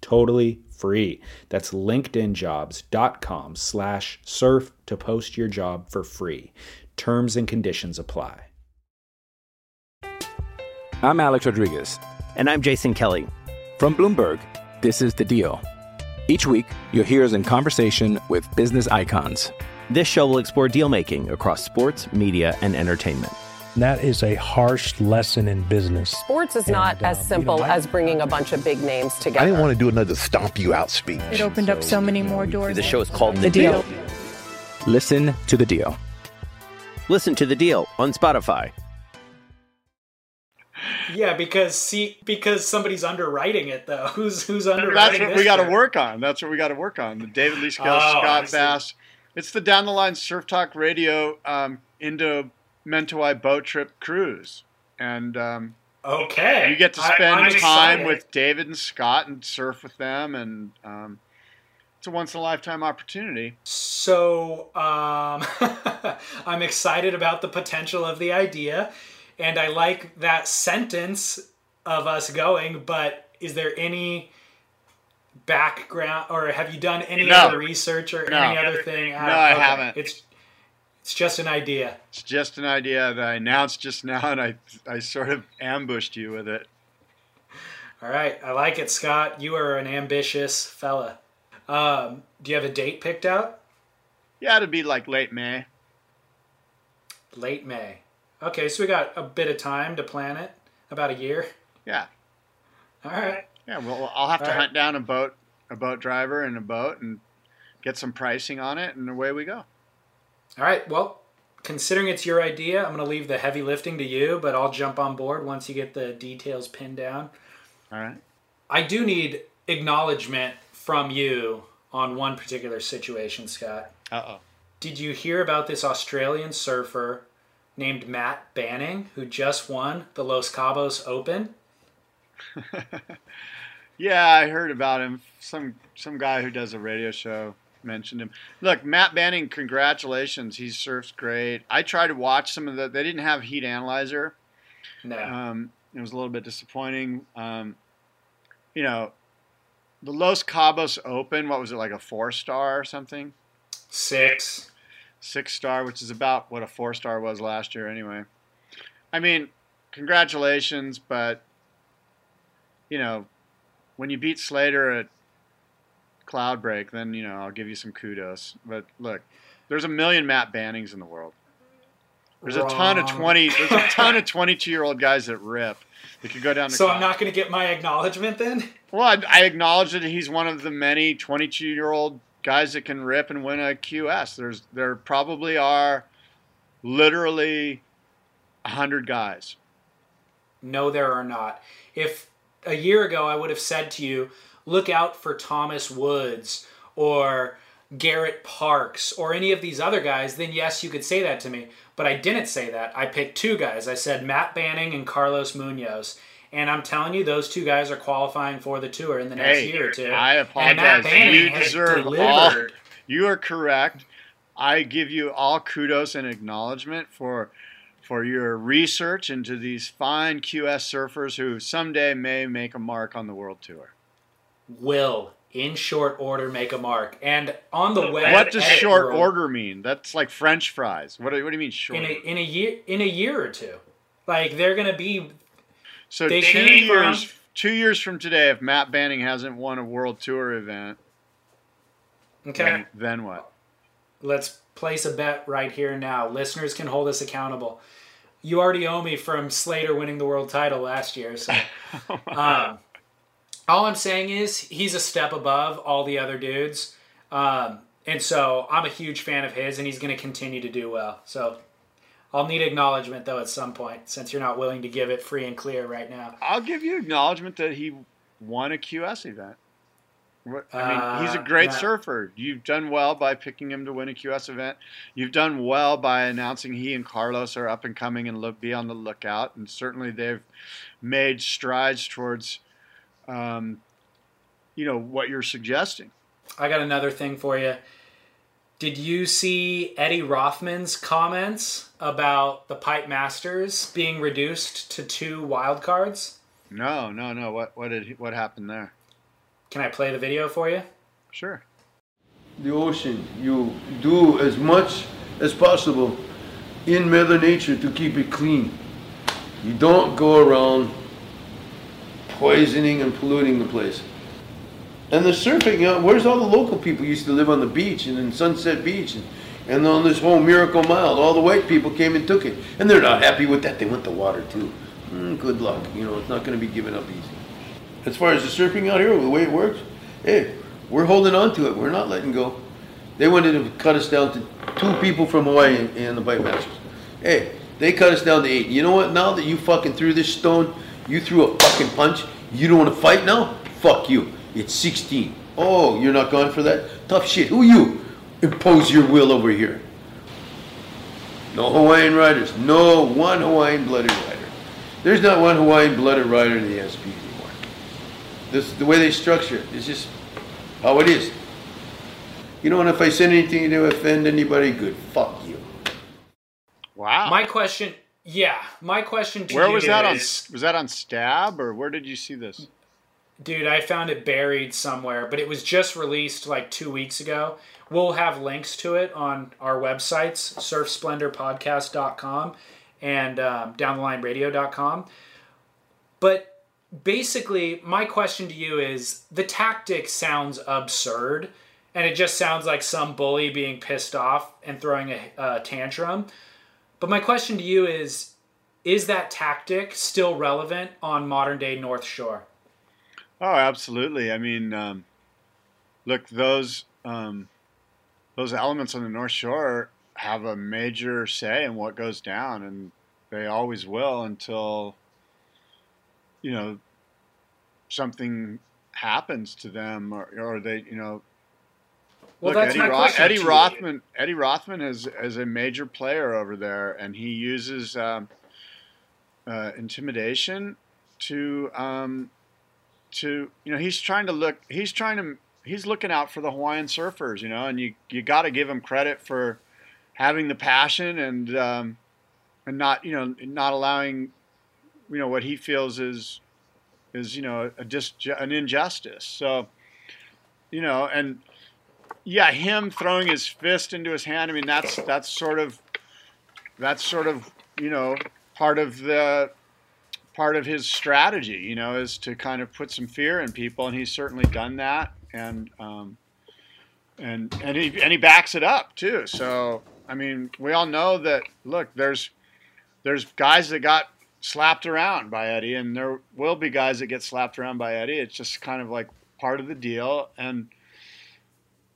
totally free. That's linkedinjobs.com slash surf to post your job for free. Terms and conditions apply. I'm Alex Rodriguez. And I'm Jason Kelly. From Bloomberg, this is The Deal. Each week, you'll hear us in conversation with business icons. This show will explore deal making across sports, media, and entertainment. That is a harsh lesson in business. Sports is not And, as um, you simple know, I- as bringing a bunch of big names together. I didn't want to do another stomp you out speech. It opened up so many more doors. The show is called The Deal. Listen to The Deal. Listen to the deal on Spotify. Yeah, because see, because somebody's underwriting it though. Who's who's underwriting? That's what we got to work on. That's what we got to work on. The David Lee Scales, Oh, Scott. Bass. It's the down the line surf talk radio um, Indo Mentawai boat trip cruise, and um, Okay, you get to spend I'm time with David and Scott and surf with them, and um, it's a once in a lifetime opportunity. So um, I'm excited about the potential of the idea, and I like that sentence of us going. But is there any background, or have you done any No. other research or No. any other thing? No, I haven't. It's it's just an idea. It's just an idea that I announced just now, and I I sort of ambushed you with it. All right, I like it, Scott. You are an ambitious fella. Um, do you have a date picked out? Yeah, it'd be like late May. Late May. Okay, so we got a bit of time to plan it. About a year. Yeah, All right. yeah. Well, I'll have to All right. hunt down a boat, a boat driver, and a boat, and get some pricing on it, and away we go. All right. Well, considering it's your idea, I'm going to leave the heavy lifting to you, but I'll jump on board once you get the details pinned down. All right. I do need acknowledgement from you on one particular situation, Scott. Uh oh. Did you hear about this Australian surfer named Matt Banting who just won the Los Cabos Open? Yeah, I heard about him. Some some guy who does a radio show mentioned him. Look, Matt Banting, congratulations. He surfs great. I tried to watch some of the. They didn't have heat analyzer. No. Um, it was a little bit disappointing. Um, you know, the Los Cabos Open. What was it like a four star or something? Six. Six star, which is about what a four star was last year, anyway. I mean, congratulations, but you know, when you beat Slater at Cloudbreak, then you know I'll give you some kudos. But look, there's a million Matt Bantings in the world. There's a ton of twenty. There's a ton of 22 year old guys that rip. That could go down. To So I'm not going to get my acknowledgement then? Well, I, I acknowledge that he's one of the many 22 year old guys that can rip and win a QS. There's there probably are literally hundred guys. No, there are not. If a year ago I would have said to you, look out for Thomas Woods or Garrett Parkes or any of these other guys, then yes, you could say that to me. But I didn't say that. I picked two guys. I said Matt Banting and Carlos Munoz. And I'm telling you, those two guys are qualifying for the tour in the next Hey, year or two. I apologize. You deserve all. You are correct. I give you all kudos and acknowledgement for for your research into these fine QS surfers who someday may make a mark on the world tour. Will in short order make a mark. And on the web, what does short world- order mean? That's like French fries. What do, what do you mean short? in a in a year in a year or two? Like they're gonna be So They two came from- years, two years from today, if Matt Banting hasn't won a World Tour event, okay. then, then what? Let's place a bet right here and now. Listeners can hold us accountable. You already owe me from Slater winning the world title last year, so um, all I'm saying is he's a step above all the other dudes, um, and so I'm a huge fan of his, and he's going to continue to do well. So I'll need acknowledgement though at some point, since you're not willing to give it free and clear right now. I'll give you acknowledgement that he won a QS event. I mean, he's a Uh, great surfer. You've done well by picking him to win a QS event. You've done well by announcing he and Carlos are up and coming and look be on the lookout. And certainly they've made strides towards, um, you know, what you're suggesting. I got another thing for you. Did you see Eddie Rothman's comments about the Pipe Masters being reduced to two wild cards? No, no, no. What what did he, what happened there? Can I play the video for you? Sure. The ocean, you do as much as possible in Mother Nature to keep it clean. You don't go around poisoning and polluting the place. And the surfing, you know, where's all the local people used to live on the beach and in Sunset Beach and, and on this whole Miracle Mile? All the white people came and took it. And they're not happy with that. They want the water too. Mm, good luck. You know, it's not going to be given up easy. As far as the surfing out here, the way it works, hey, we're holding on to it. We're not letting go. They wanted to cut us down to two people from Hawaii and, and the Pipe Masters. Hey, they cut us down to eight. You know what? Now that you fucking threw this stone, you threw a fucking punch. You don't want to fight now? Fuck you. It's 16. Oh, you're not going for that? Tough shit. Who you? Impose your will over here. No Hawaiian riders. No one Hawaiian blooded rider. There's not one Hawaiian blooded rider in the SP anymore. This the way they structure it. It's just how it is. You know, and if I said anything to offend anybody, good. Fuck you. Wow. My question, yeah, my question to you. Where you was that on? is, Was that on Stab or where did you see this? dude, I found it buried somewhere, but it was just released like two weeks ago. We'll have links to it on our websites, surfsplendorpodcast.com and um, downthelineradio.com. But basically, my question to you is the tactic sounds absurd, and it just sounds like some bully being pissed off and throwing a, a tantrum. But my question to you is is that tactic still relevant on modern day North Shore? Oh, absolutely. I mean, um, look, those um, those elements on the North Shore have a major say in what goes down, and they always will until you know something happens to them, or, or they, you know. Well, look, that's Eddie, my Roth- question Eddie to you. Rothman. Eddie Rothman is is a major player over there, and he uses um, uh, intimidation to um, to you know he's trying to look he's trying to he's looking out for the Hawaiian surfers, you know, and you you got to give him credit for having the passion and um, and not you know not allowing you know what he feels is is you know a dis- an injustice. So you know and yeah, him throwing his fist into his hand. I mean that's that's sort of that's sort of you know part of the part of his strategy, you know, is to kind of put some fear in people, and he's certainly done that, and um, and and he and he backs it up too. So I mean, we all know that. Look, there's there's guys that got slapped around by Eddie, and there will be guys that get slapped around by Eddie. It's just kind of like part of the deal, and.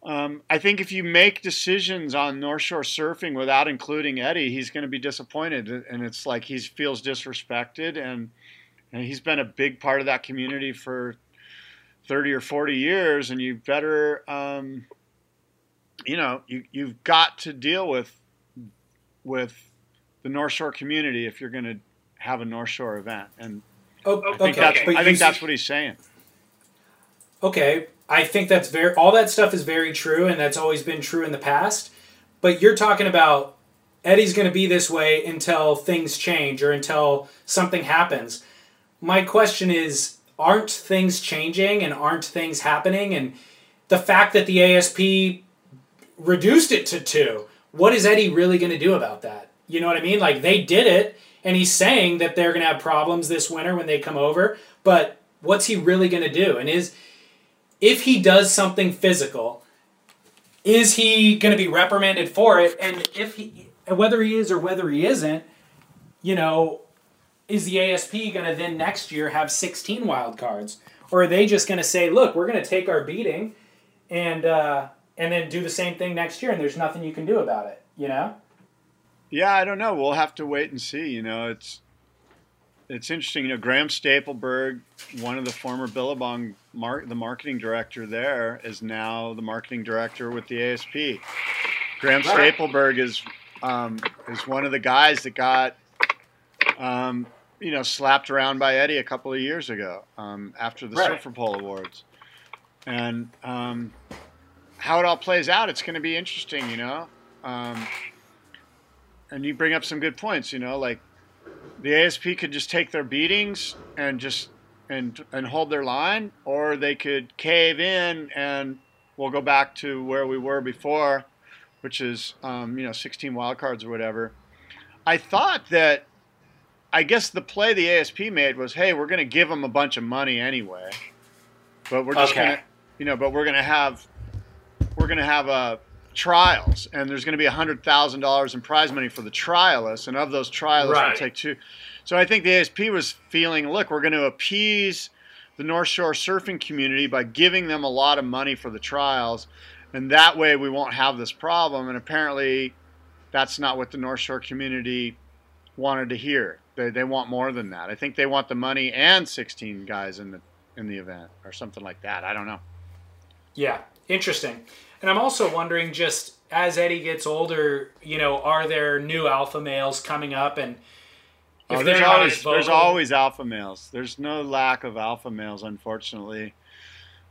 Um, I think if you make decisions on North Shore surfing without including Eddie, he's going to be disappointed, and it's like he feels disrespected, and and he's been a big part of that community for thirty or forty years, and you better, um, you know, you you've got to deal with with the North Shore community if you're going to have a North Shore event, and Oh, I think okay. that's I think see- that's what he's saying. Okay, I think that's very all that stuff is very true, and that's always been true in the past. But you're talking about Eddie's going to be this way until things change or until something happens. My question is, aren't things changing and aren't things happening? And the fact that the ASP reduced it to two, what is Eddie really going to do about that? You know what I mean? Like they did it, and he's saying that they're going to have problems this winter when they come over. But what's he really going to do? And is if he does something physical, is he going to be reprimanded for it? And if he, whether he is or whether he isn't, you know, is the ASP going to then next year have 16 wild cards, or are they just going to say, look, we're going to take our beating, and uh, and then do the same thing next year, and there's nothing you can do about it, you know? Yeah, I don't know. We'll have to wait and see. You know, it's it's interesting. You know, Graham Stapelberg, one of the former Billabong, mar- the marketing director there, is now the marketing director with the ASP. Graham Right. Stapelberg is um, is one of the guys that got um, you know slapped around by Eddie a couple of years ago um, after the Right. Surfer Poll Awards, and um, how it all plays out, it's going to be interesting. You know. Um, and you bring up some good points. You know, like the ASP could just take their beatings and just and and hold their line, or they could cave in and we'll go back to where we were before, which is um, you know 16 wild cards or whatever. I thought that I guess the play the ASP made was, hey, we're going to give them a bunch of money anyway, but we're just Okay. going to, you know, but we're going to have, we're going to have uh, trials, and there's going to be hundred thousand dollars in prize money for the trialists, and of those trialists, Right. we'll take two. So I think the ASP was feeling, look, we're going to appease the North Shore surfing community by giving them a lot of money for the trials, and that way we won't have this problem. And apparently, that's not what the North Shore community wanted to hear. They, they want more than that. I think they want the money and 16 guys in the in the event or something like that. I don't know. Yeah, interesting. And I'm also wondering, just as Eddie gets older, you know, are there new alpha males coming up? And if Oh, there's always vocal, there's always alpha males. There's no lack of alpha males, unfortunately.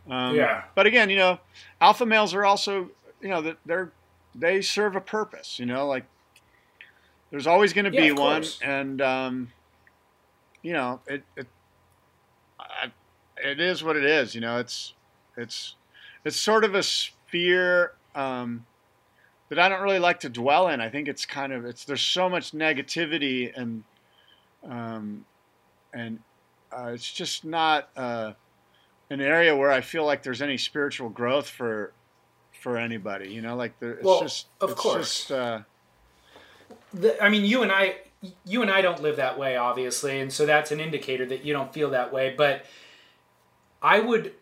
Um, Yeah. But again, you know, alpha males are also you know that they're they serve a purpose. You know, like there's always going to be one, course. and um, you know it it I, it is what it is. You know, it's it's it's sort of a sphere. Um, that I don't really like to dwell in. I think it's kind of it's there's so much negativity and um, and uh, it's just not uh, an area where I feel like there's any spiritual growth for for anybody. You know, like there, it's Well, just of it's course. Just, uh, the, I mean, you and I, you and I don't live that way, obviously, and so that's an indicator that you don't feel that way. But I would,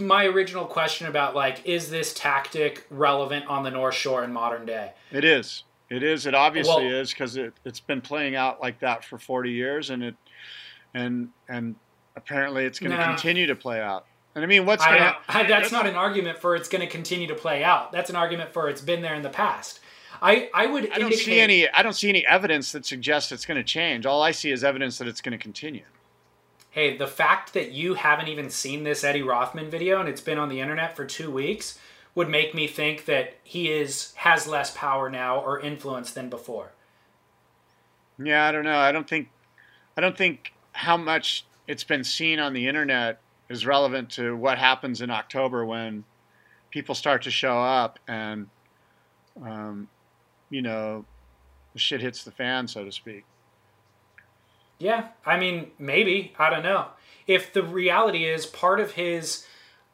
my original question about like, is this tactic relevant on the North Shore in modern day? it is. It is. It obviously Well- is because it it's been playing out like that for 40 years, and it and and apparently it's going to Nah. continue to play out. And I mean, what's going to that's not an argument for it's going to continue to play out. That's an argument for it's been there in the past. I, I would I don't indicate, see any. I don't see any evidence that suggests it's going to change. All I see is evidence that it's going to continue. Hey, the fact that you haven't even seen this Eddie Rothman video and it's been on the internet for two weeks would make me think that he is has less power now or influence than before. Yeah, I don't know. I don't think. I don't think how much it's been seen on the internet is relevant to what happens in October when people start to show up and, um, you know, the shit hits the fan, so to speak. Yeah, I mean, maybe I don't know. If the reality is part of his,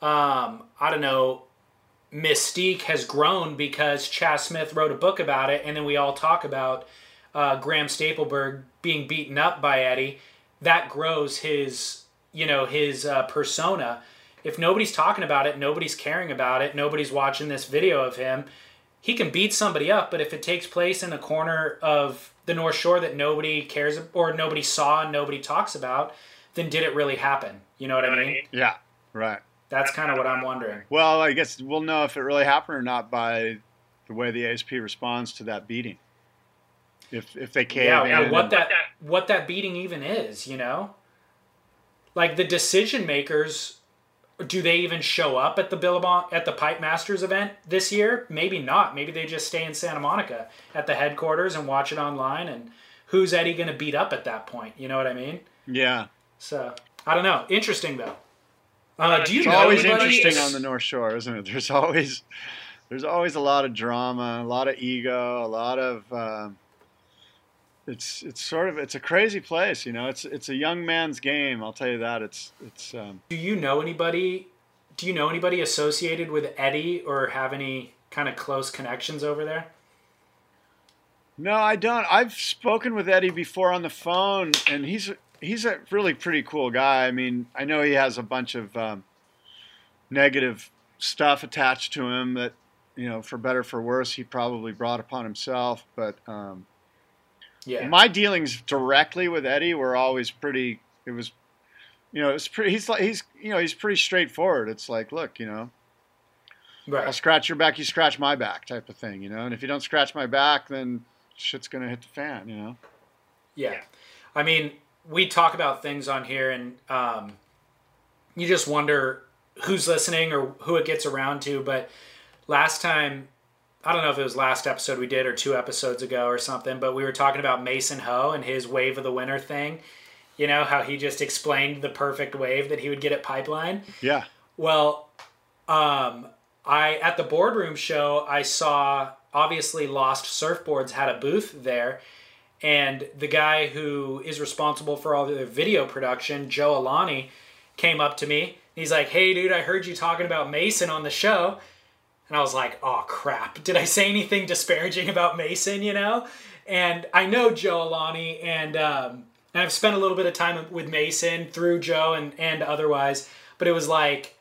um, I don't know, mystique has grown because Chas Smith wrote a book about it, and then we all talk about uh, Graham Stapelberg being beaten up by Eddie. That grows his, you know, his uh, persona. If nobody's talking about it, nobody's caring about it, nobody's watching this video of him, he can beat somebody up. But if it takes place in a corner of the North Shore that nobody cares or nobody saw and nobody talks about, then did it really happen? You know what I mean? Yeah, right. That's kind of what I'm wondering. Well, I guess we'll know if it really happened or not by the way the ASP responds to that beating. If if they cave yeah, in and what and- that what that beating even is, you know? Like the decision makers do they even show up at the Billabong at the Pipe Masters event this year? Maybe not. Maybe they just stay in Santa Monica at the headquarters and watch it online and who's Eddie going to beat up at that point? You know what I mean? yeah, So, I don't know. Interesting though. Uh, do you it's know always anybody- interesting on the North Shore, isn't it? There's always there's always a lot of drama, a lot of ego, a lot of um, it's it's sort of it's a crazy place, you know. It's it's a young man's game. I'll tell you that. It's it's um, Do you know anybody? Do you know anybody associated with Eddie or have any kind of close connections over there? no, I don't. I've spoken with Eddie before on the phone, and he's he's a really pretty cool guy. I mean, I know he has a bunch of um, negative stuff attached to him that you know, for better for worse, he probably brought upon himself, but. Um, Yeah. My dealings directly with Eddie were always pretty. It was, you know, it's pretty. He's like he's you know he's pretty straightforward. It's like, look, you know, Right. I'll scratch your back, you scratch my back, type of thing, you know. And if you don't scratch my back, then shit's gonna hit the fan, you know. Yeah. I mean, we talk about things on here and um, you just wonder who's listening or who it gets around to. But last time, I don't know if it was last episode we did or two episodes ago or something, but we were talking about Mason Ho and his Wave of the Winter thing. You know how he just explained the perfect wave that he would get at Pipeline. Yeah. Well, um, I at the boardroom show I saw obviously Lost Surfboards had a booth there, and the guy who is responsible for all the video production, Joe Alani, came up to me. He's like, "Hey, dude, I heard you talking about Mason on the show." And I was like, oh crap, did I say anything disparaging about Mason, you know? And I know Joe Alani, and, um, and I've spent a little bit of time with Mason through Joe and, and otherwise, but it was like,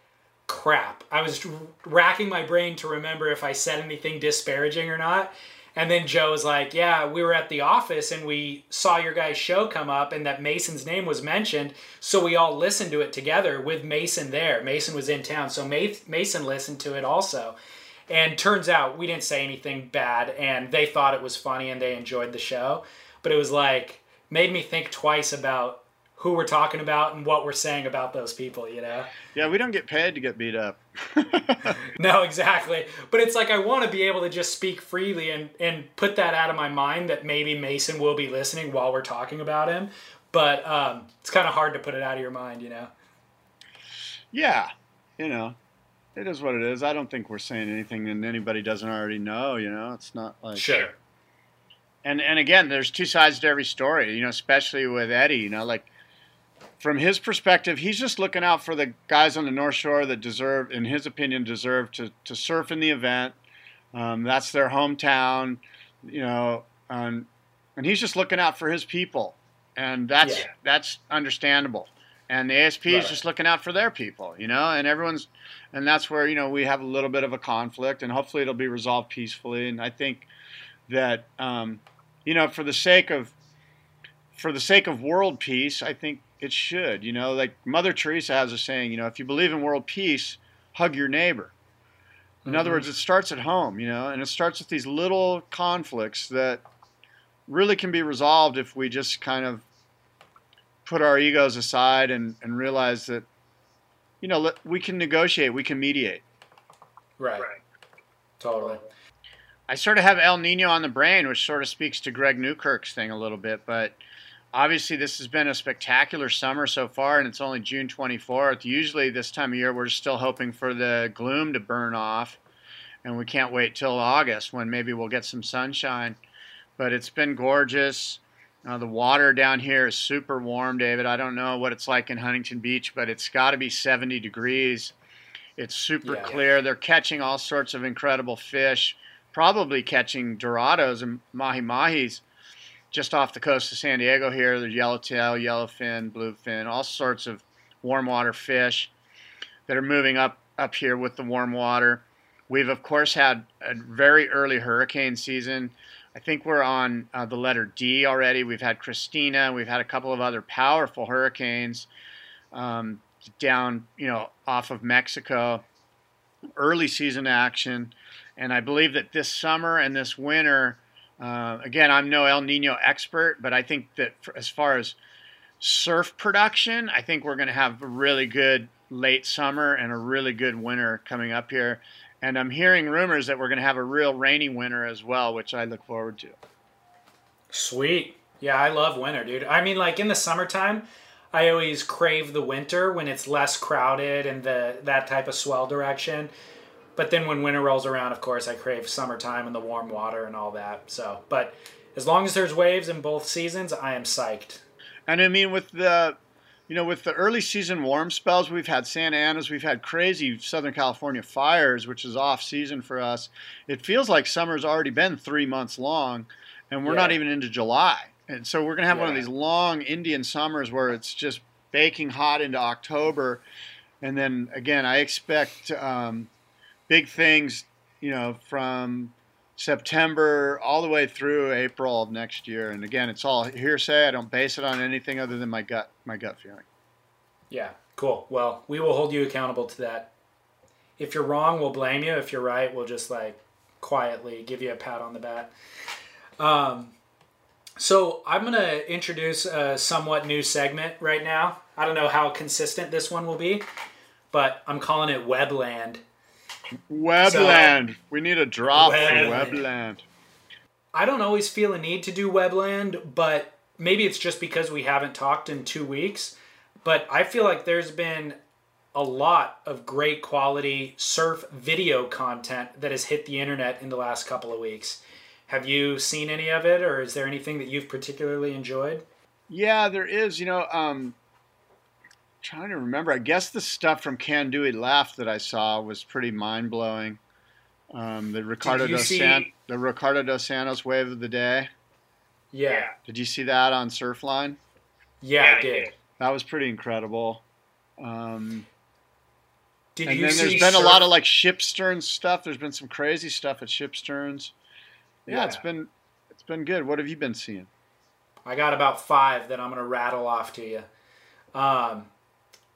crap. I was racking my brain to remember if I said anything disparaging or not. And then Joe was like, Yeah, we were at the office and we saw your guys' show come up and that Mason's name was mentioned. So we all listened to it together with Mason there. Mason was in town. So Mason listened to it also. And turns out we didn't say anything bad and they thought it was funny and they enjoyed the show. But it was like, made me think twice about who we're talking about and what we're saying about those people, you know? Yeah, we don't get paid to get beat up. no, exactly. But it's like I want to be able to just speak freely and, and put that out of my mind that maybe Mason will be listening while we're talking about him. But um, it's kind of hard to put it out of your mind, you know? Yeah, you know, it is what it is. I don't think we're saying anything that anybody doesn't already know, you know? It's not like. Sure. And, and again, there's two sides to every story, you know, especially with Eddie, you know, like from his perspective, he's just looking out for the guys on the North Shore that deserve, in his opinion, deserve to, to surf in the event. Um, that's their hometown, you know, um, and he's just looking out for his people, and that's yeah. that's understandable. And the ASP right. is just looking out for their people, you know, and everyone's, and that's where you know we have a little bit of a conflict, and hopefully it'll be resolved peacefully. And I think that um, you know, for the sake of for the sake of world peace, I think it should. You know, like Mother Teresa has a saying, you know, if you believe in world peace, hug your neighbor. In mm-hmm. other words, it starts at home, you know, and it starts with these little conflicts that really can be resolved if we just kind of put our egos aside and, and realize that, you know, we can negotiate, we can mediate. Right. right. Totally. I sort of have El Nino on the brain, which sort of speaks to Greg Newkirk's thing a little bit, but obviously this has been a spectacular summer so far and it's only june 24th usually this time of year we're still hoping for the gloom to burn off and we can't wait till august when maybe we'll get some sunshine but it's been gorgeous uh, the water down here is super warm david i don't know what it's like in huntington beach but it's got to be 70 degrees it's super yeah. clear they're catching all sorts of incredible fish probably catching dorados and mahi mahis just off the coast of San Diego here. There's yellowtail, yellowfin, bluefin, all sorts of warm water fish that are moving up up here with the warm water. We've of course had a very early hurricane season. I think we're on uh, the letter D already. We've had Christina. We've had a couple of other powerful hurricanes um, down, you know, off of Mexico. Early season action, and I believe that this summer and this winter uh, again, I'm no El Nino expert, but I think that for, as far as surf production, I think we're going to have a really good late summer and a really good winter coming up here. And I'm hearing rumors that we're going to have a real rainy winter as well, which I look forward to. Sweet. Yeah, I love winter, dude. I mean, like in the summertime, I always crave the winter when it's less crowded and the that type of swell direction. But then when winter rolls around, of course, I crave summertime and the warm water and all that. So, but as long as there's waves in both seasons, I am psyched. And I mean, with the, you know, with the early season warm spells, we've had Santa Ana's, we've had crazy Southern California fires, which is off season for us. It feels like summer's already been three months long, and we're yeah. not even into July. And so we're gonna have yeah. one of these long Indian summers where it's just baking hot into October, and then again, I expect. Um, big things, you know, from September all the way through April of next year. And again, it's all hearsay. I don't base it on anything other than my gut, my gut feeling. Yeah, cool. Well, we will hold you accountable to that. If you're wrong, we'll blame you. If you're right, we'll just like quietly give you a pat on the back. Um, so I'm going to introduce a somewhat new segment right now. I don't know how consistent this one will be, but I'm calling it Webland. Webland. So, we need a drop Webland. for Webland. I don't always feel a need to do Webland, but maybe it's just because we haven't talked in two weeks, but I feel like there's been a lot of great quality surf video content that has hit the internet in the last couple of weeks. Have you seen any of it, or is there anything that you've particularly enjoyed? Yeah, there is. You know, um, trying to remember. I guess the stuff from Can Do It Left that I saw was pretty mind blowing. Um, the Ricardo dos see- San- the Ricardo dos Santos wave of the day. Yeah, Did you see that on Surfline? yeah, I did. That was pretty incredible. Um, Did and you then see there's been a lot of like ship stern stuff. There's been some crazy stuff at ship sterns. Yeah, it's Yeah. been it's been good. What have you been seeing? I got about five that I'm going to rattle off to you. Um,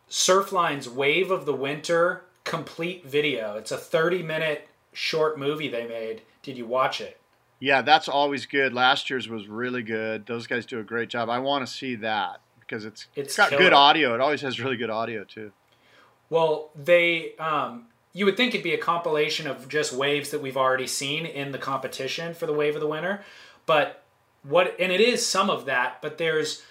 Surfline's Wave of the Winter complete video. It's a 30 minute short movie they made. Did you watch it? Yeah, that's always good. Last year's was really good. Those guys do a great job. I want to see that because it's It's it's got killer. good audio. It always has really good audio too. Well, they um, you would think it'd be a compilation of just waves that we've already seen in the competition for the Wave of the Winter, but what and it is some of that, but there's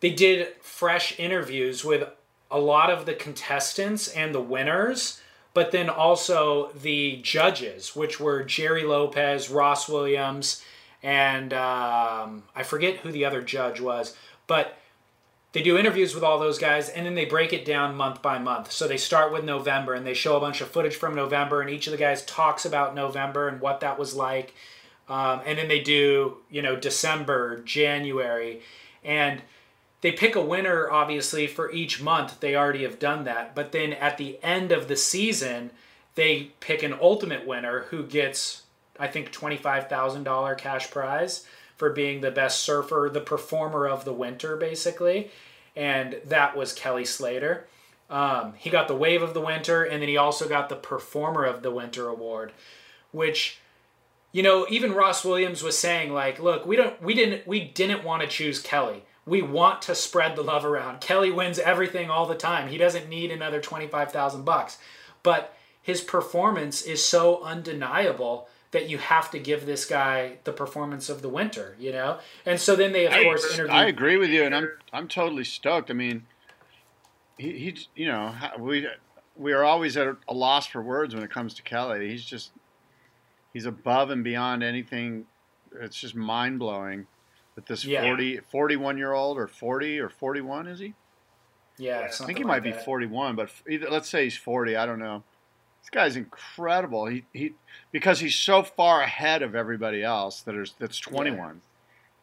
they did fresh interviews with a lot of the contestants and the winners, but then also the judges, which were Gerry Lopez, Ross Williams, and um, I forget who the other judge was, but they do interviews with all those guys and then they break it down month by month. So they start with November and they show a bunch of footage from November and each of the guys talks about November and what that was like. Um, and then they do, you know, December, January, and they pick a winner obviously for each month. They already have done that. But then at the end of the season, they pick an ultimate winner who gets, I think, $25,000 cash prize for being the best surfer, the performer of the winter, basically. And that was Kelly Slater. Um, he got the Wave of the Winter, and then he also got the Performer of the Winter award, which you know even ross williams was saying like look we don't we didn't we didn't want to choose kelly we want to spread the love around kelly wins everything all the time he doesn't need another 25000 bucks but his performance is so undeniable that you have to give this guy the performance of the winter you know and so then they of I, course interviewed I agree with you, and I'm I'm totally stoked. I mean, he, he you know we we are always at a loss for words when it comes to Kelly. He's just he's above and beyond anything. It's just mind blowing that this Yeah. 40, 41 year old or 40 or 41 is he? yeah I think he like might be 41, but either, let's say he's 40. I don't know. This guy's incredible. He he because he's so far ahead of everybody else that is that's 21.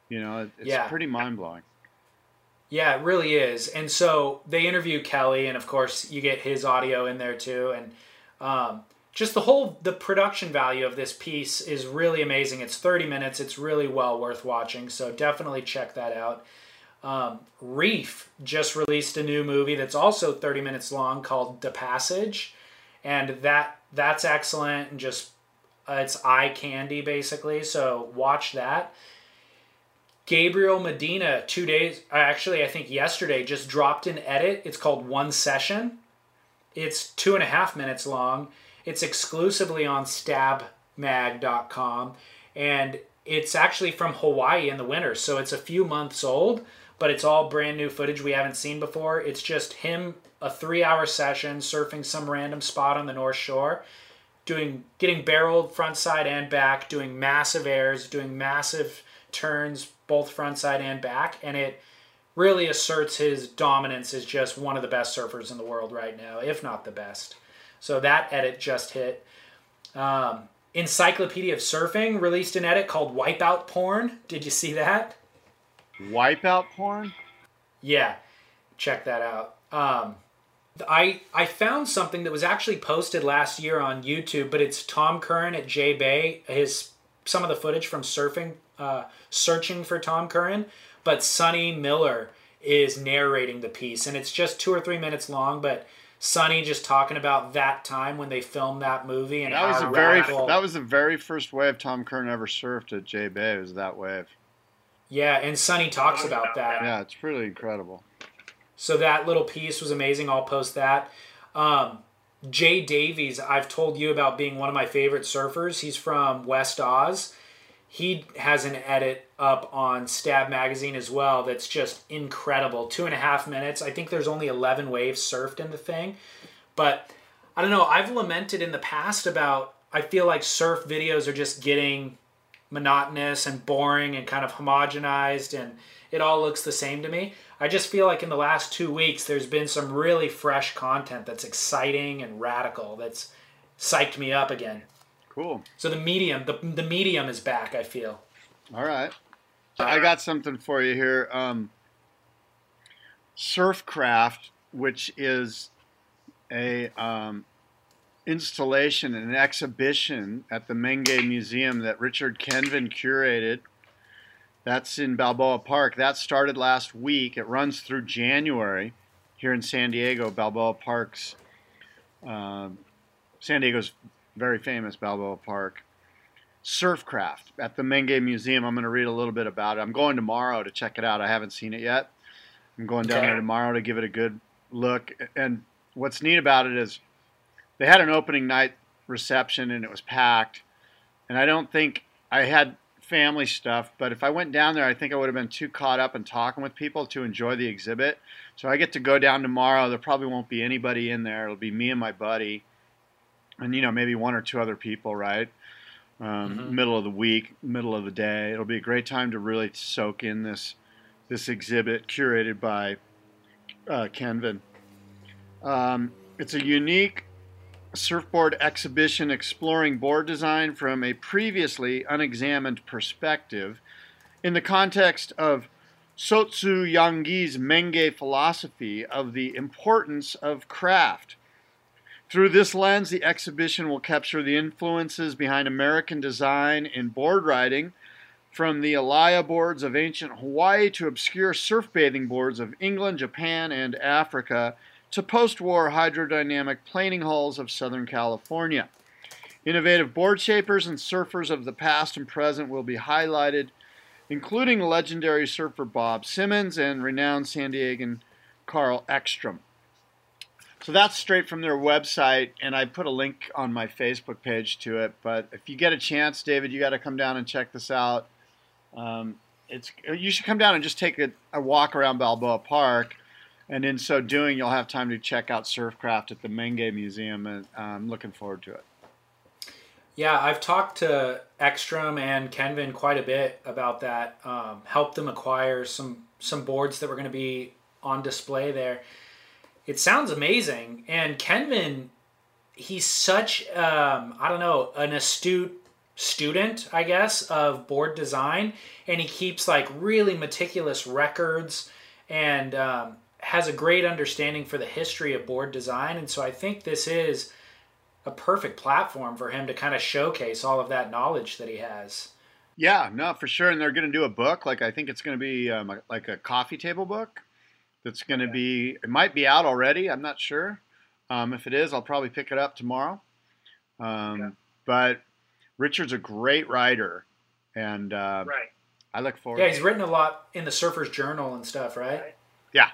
You know, it, it's Yeah. pretty mind blowing. Yeah, it really is. And so they interview Kelly, and of course you get his audio in there too, and um, just the whole the production value of this piece is really amazing. It's 30 minutes. It's really well worth watching. So definitely check that out. Um, Reef just released a new movie that's also 30 minutes long called The Passage, and that that's excellent and just uh, it's eye candy basically. So watch that. Gabriel Medina, two days, uh, actually, I think yesterday, just dropped an edit. It's called One Session. It's two and a half minutes long. It's exclusively on stabmag.com. And it's actually from Hawaii in the winter. So it's a few months old, but it's all brand new footage we haven't seen before. It's just him, a three hour session, surfing some random spot on the North Shore doing getting barreled front side and back, doing massive airs, doing massive turns both front side and back, and it really asserts his dominance as just one of the best surfers in the world right now, if not the best. So that edit just hit. Um, Encyclopedia of Surfing released an edit called Wipeout Porn. Did you see that? Wipeout porn? Yeah, check that out. Um, I I found something that was actually posted last year on YouTube, but it's Tom Curren at J Bay. His some of the footage from surfing, uh, searching for Tom Curren, but Sonny Miller is narrating the piece, and it's just two or three minutes long, but. Sonny just talking about that time when they filmed that movie and That was how the very that was the very first wave Tom Curren ever surfed at J Bay. It Was that wave? yeah, and Sonny talks about that. Yeah, it's really incredible. So that little piece was amazing. I'll post that. Um, Jay Davies, I've told you about being one of my favorite surfers. He's from West Oz. He has an edit up on Stab Magazine as well that's just incredible. Two and a half minutes. I think there's only 11 waves surfed in the thing. But I don't know. I've lamented in the past about I feel like surf videos are just getting monotonous and boring and kind of homogenized and it all looks the same to me. I just feel like in the last two weeks there's been some really fresh content that's exciting and radical that's psyched me up again. Cool. So the medium, the, the medium is back. I feel. All right. I got something for you here. Um, Surfcraft, which is a um, installation, an exhibition at the Mingei Museum that Richard Kenvin curated. That's in Balboa Park. That started last week. It runs through January here in San Diego. Balboa Park's um, San Diego's very famous Balboa Park. Surfcraft at the Mingei Museum. I'm going to read a little bit about it. I'm going tomorrow to check it out. I haven't seen it yet. I'm going down Okay. there tomorrow to give it a good look. And what's neat about it is they had an opening night reception and it was packed. And I don't think I had family stuff, but if I went down there, I think I would have been too caught up in talking with people to enjoy the exhibit. So I get to go down tomorrow. There probably won't be anybody in there. It'll be me and my buddy, and you know maybe one or two other people, right? Um, Middle of the week, middle of the day. It'll be a great time to really soak in this this exhibit curated by uh, Kenvin. Um, it's a unique surfboard exhibition exploring board design from a previously unexamined perspective in the context of Soetsu Yanagi's Mingei philosophy of the importance of craft. Through this lens, the exhibition will capture the influences behind American design in board riding, from the Alaia boards of ancient Hawaii to obscure surf bathing boards of England, Japan, and Africa, to post war hydrodynamic planing hulls of Southern California. Innovative board shapers and surfers of the past and present will be highlighted, including legendary surfer Bob Simmons and renowned San Diegan Carl Ekstrom. So that's straight from their website, and I put a link on my Facebook page to it. But if you get a chance, David, you got to come down and check this out. Um, it's you should come down and just take a, a walk around Balboa Park, and in so doing, you'll have time to check out Surfcraft at the Mingei Museum, and I'm looking forward to it. Yeah, I've talked to Ekstrom and Kenvin quite a bit about that. Um, helped them acquire some some boards that were going to be on display there. It sounds amazing, and Kenvin, he's such um, I don't know an astute student, I guess, of board design, and he keeps like really meticulous records and um, has a great understanding for the history of board design. And so I think this is a perfect platform for him to kind of showcase all of that knowledge that he has. Yeah, no, for sure. And they're going to do a book. Like I think it's going to be um, like a coffee table book. That's going to be. It might be out already. I'm not sure. Um, if it is, I'll probably pick it up tomorrow. Um, But Richard's a great writer, and uh, Right. I look forward. Yeah, he's written a lot in the Surfer's Journal and stuff, right? Yeah.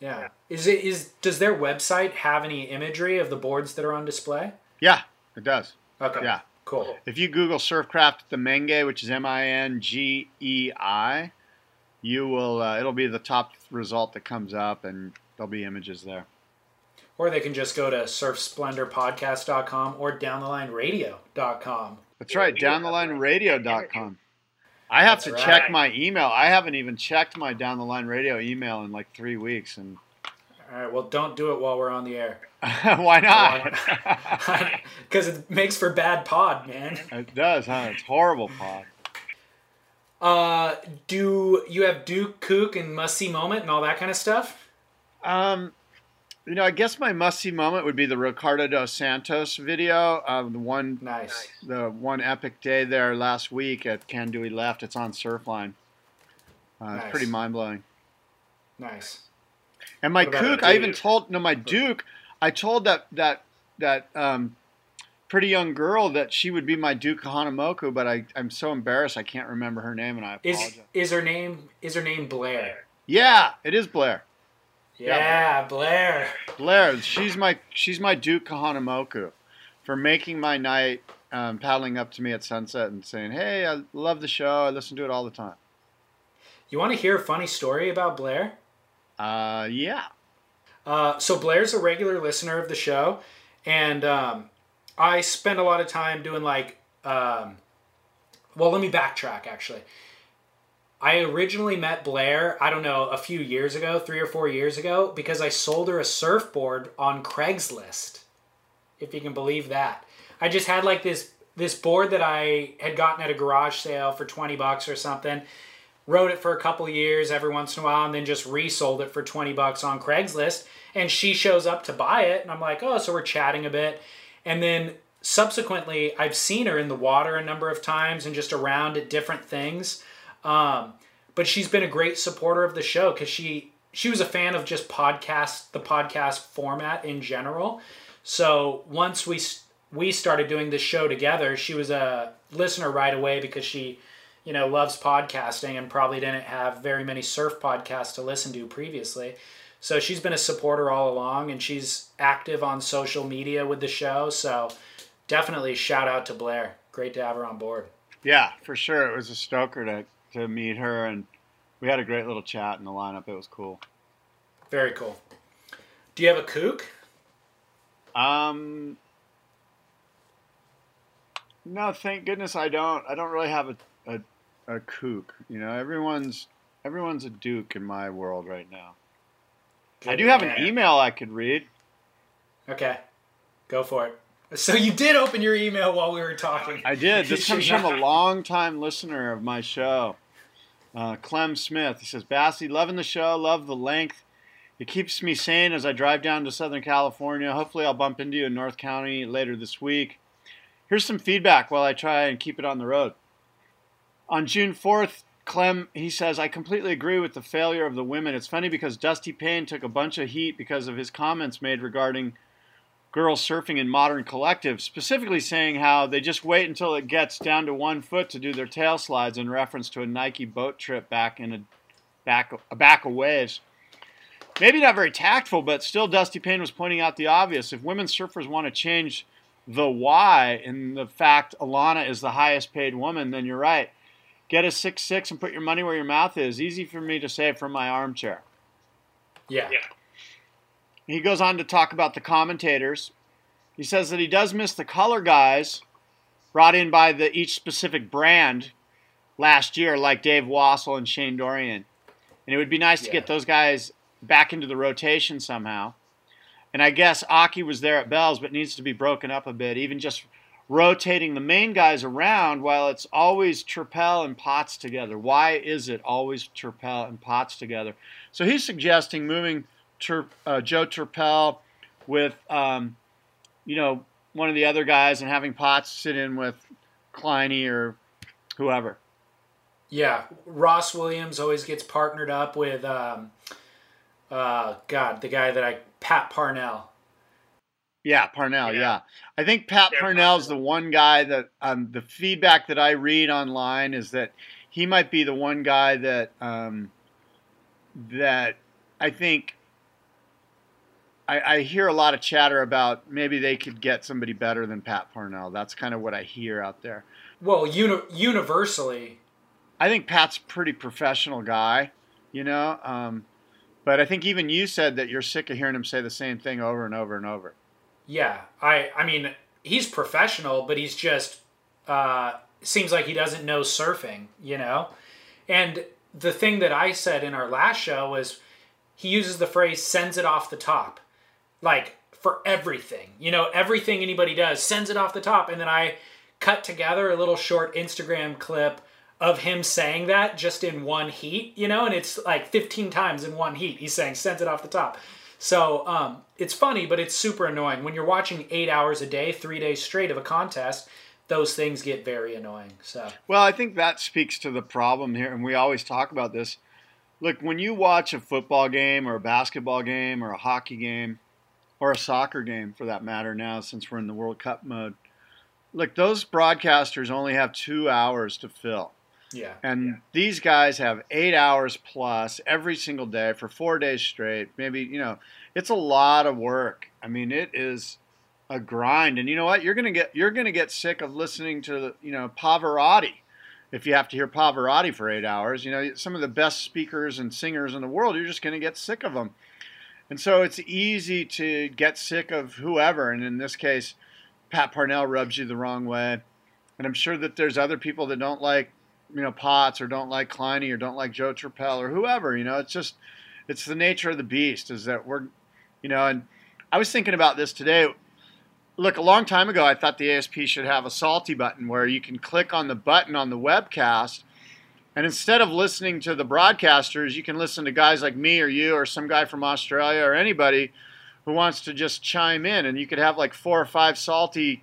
Yeah. Is it is does their website have any imagery of the boards that are on display? Yeah, it does. Okay. Yeah. Cool. If you Google Surfcraft the Mingei, which is M I N G E I, you will. Uh, it'll be the top result that comes up, and there'll be images there. Or they can just go to surfsplendorpodcast.com or downthelineradio.com. That's right, downthelineradio.com. I have That's to right. check my email. I haven't even checked my Down the Line Radio email in like three weeks, and All right, well, don't do it while we're on the air. why not? Because it makes for bad pod, man. it does, huh? It's horrible, pod. Uh, do you have Duke Kook and Must See Moment and all that kind of stuff? Um, you know, I guess my must see moment would be the Ricardo dos Santos video of the one, nice, the one epic day there last week at Can Do We Left. It's on Surfline. Uh, Nice. It's pretty mind blowing. Nice. And my kook, I even told no my Duke. I told that that that um, pretty young girl that she would be my Duke Hanamoku, but I I'm so embarrassed I can't remember her name, and I Is apologize. is her name is her name Blair? yeah, it is Blair. Yeah, Blair. Blair, she's my she's my Duke Kahanamoku for making my night um, paddling up to me at sunset and saying, "Hey, I love the show. I listen to it all the time." You want to hear a funny story about Blair? Uh, yeah. Uh, so Blair's a regular listener of the show, and um, I spend a lot of time doing like, um, well, let me backtrack actually. I originally met Blair, I don't know, a few years ago, three or four years ago, because I sold her a surfboard on Craigslist. If you can believe that. I just had like this this board that I had gotten at a garage sale for 20 bucks or something. Rode it for a couple years every once in a while and then just resold it for 20 bucks on Craigslist. And she shows up to buy it. And I'm like, oh, so we're chatting a bit. And then subsequently, I've seen her in the water a number of times and just around at different things. Um, but she's been a great supporter of the show because she she was a fan of just podcast the podcast format in general. So once we we started doing this show together, she was a listener right away because she, you know, loves podcasting and probably didn't have very many surf podcasts to listen to previously. So she's been a supporter all along and she's active on social media with the show. So definitely shout out to Blair. Great to have her on board. Yeah, for sure. It was a stoker to to meet her, and we had a great little chat in the lineup. It was cool. Very cool. Do you have a kook? Um, no, thank goodness I don't. I don't really have a a, a kook. You know, everyone's everyone's a duke in my world right now. I do have an email I could read. Okay, go for it. So you did open your email while we were talking. I did. This comes from a long-time listener of my show. Uh, Clem Smith. He says, Bassy, loving the show, love the length. It keeps me sane as I drive down to Southern California. Hopefully, I'll bump into you in North County later this week. Here's some feedback while I try and keep it on the road. On June 4th, Clem, he says, I completely agree with the failure of the women. It's funny because Dusty Payne took a bunch of heat because of his comments made regarding girls surfing in modern collectives, specifically saying how they just wait until it gets down to one foot to do their tail slides in reference to a Nike boat trip back in a back a back of waves. Maybe not very tactful, but still Dusty Payne was pointing out the obvious. If women surfers want to change the why in the fact Alana is the highest paid woman, then you're right. Get a six six and put your money where your mouth is. Easy for me to say from my armchair. Yeah. yeah. He goes on to talk about the commentators. He says that he does miss the color guys brought in by the each specific brand last year, like Dave Wassel and Shane Dorian. And it would be nice yeah. to get those guys back into the rotation somehow. And I guess Occy was there at Bell's, but needs to be broken up a bit. Even just rotating the main guys around while it's always Turpel and Pottz together. Why is it always Turpel and Pottz together? So he's suggesting moving uh, Joe Turpel with, um, you know, one of the other guys and having Pottz sit in with Kleiny or whoever. Yeah, Ross Williams always gets partnered up with, um, uh, God, the guy that I Pat Parnell. Yeah, Parnell. Yeah, yeah. I think Pat yeah, Parnell is the one guy that um, the feedback that I read online is that he might be the one guy that um, that I think I, I, hear a lot of chatter about maybe they could get somebody better than Pat Parnell. That's kind of what I hear out there. Well, uni- universally, I think Pat's a pretty professional guy, you know. Um, but I think even you said that you're sick of hearing him say the same thing over and over and over. Yeah, I I mean he's professional, but he's just uh, seems like he doesn't know surfing, you know. And the thing that I said in our last show was he uses the phrase "sends it off the top." like for everything. You know, everything anybody does sends it off the top. And then I cut together a little short Instagram clip of him saying that just in one heat, you know, and it's like 15 times in one heat. He's saying sends it off the top. So um, it's funny, but it's super annoying. When you're watching eight hours a day, three days straight of a contest, those things get very annoying. So well, I think that speaks to the problem here, and we always talk about this. Look, when you watch a football game or a basketball game or a hockey game, or a soccer game for that matter now since we're in the World Cup mode. Look, those broadcasters only have two hours to fill. Yeah. And yeah. these guys have eight hours plus every single day for four days straight. Maybe, you know, it's a lot of work. I mean, it is a grind. And you know what? You're gonna get you're gonna get sick of listening to you know Pavarotti. If you have to hear Pavarotti for eight hours, you know some of the best speakers and singers in the world, you're just gonna get sick of them. And so it's easy to get sick of whoever. And in this case, Pat Parnell rubs you the wrong way. And I'm sure that there's other people that don't like, you know, Pottz or don't like Kline or don't like Joe Turpel or whoever. You know, it's just, it's the nature of the beast is that we're, you know, and I was thinking about this today. Look, a long time ago, I thought the ASP should have a salty button where you can click on the button on the webcast and instead of listening to the broadcasters, you can listen to guys like me or you or some guy from Australia or anybody who wants to just chime in. And you could have like four or five salty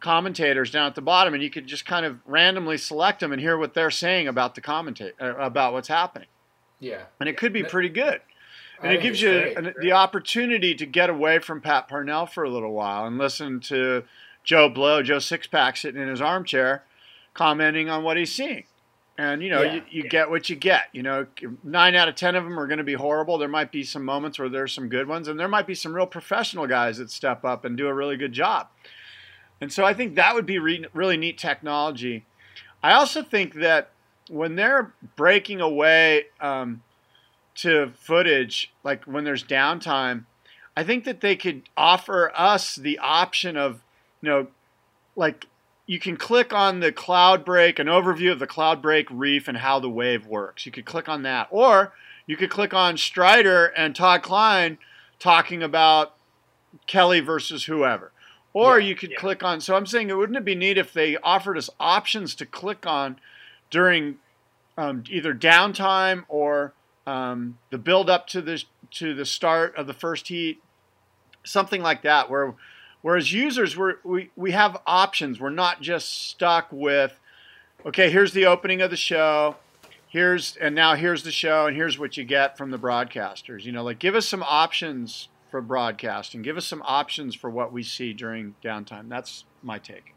commentators down at the bottom, and you could just kind of randomly select them and hear what they're saying about the commentate uh, about what's happening. Yeah, and it could be pretty good. And it gives you an, the opportunity to get away from Pat Parnell for a little while and listen to Joe Blow, Joe Sixpack sitting in his armchair, commenting on what he's seeing. And you know, yeah, you, you yeah. get what you get. You know, nine out of ten of them are going to be horrible. There might be some moments where there's some good ones, and there might be some real professional guys that step up and do a really good job. And so I think that would be re- really neat technology. I also think that when they're breaking away um, to footage, like when there's downtime, I think that they could offer us the option of, you know, like you can click on the Cloudbreak, an overview of the Cloudbreak reef and how the wave works. You could click on that. Or you could click on Strider and Todd Kline talking about Kelly versus whoever. Or yeah, you could yeah. click on. So I'm saying, wouldn't it be neat if they offered us options to click on during um, either downtime or um, the build up to the to the start of the first heat, something like that, where Whereas users, we're, we, we have options. We're not just stuck with, okay, here's the opening of the show. Here's, and now here's the show, and here's what you get from the broadcasters. You know, like give us some options for broadcasting. Give us some options for what we see during downtime. That's my take.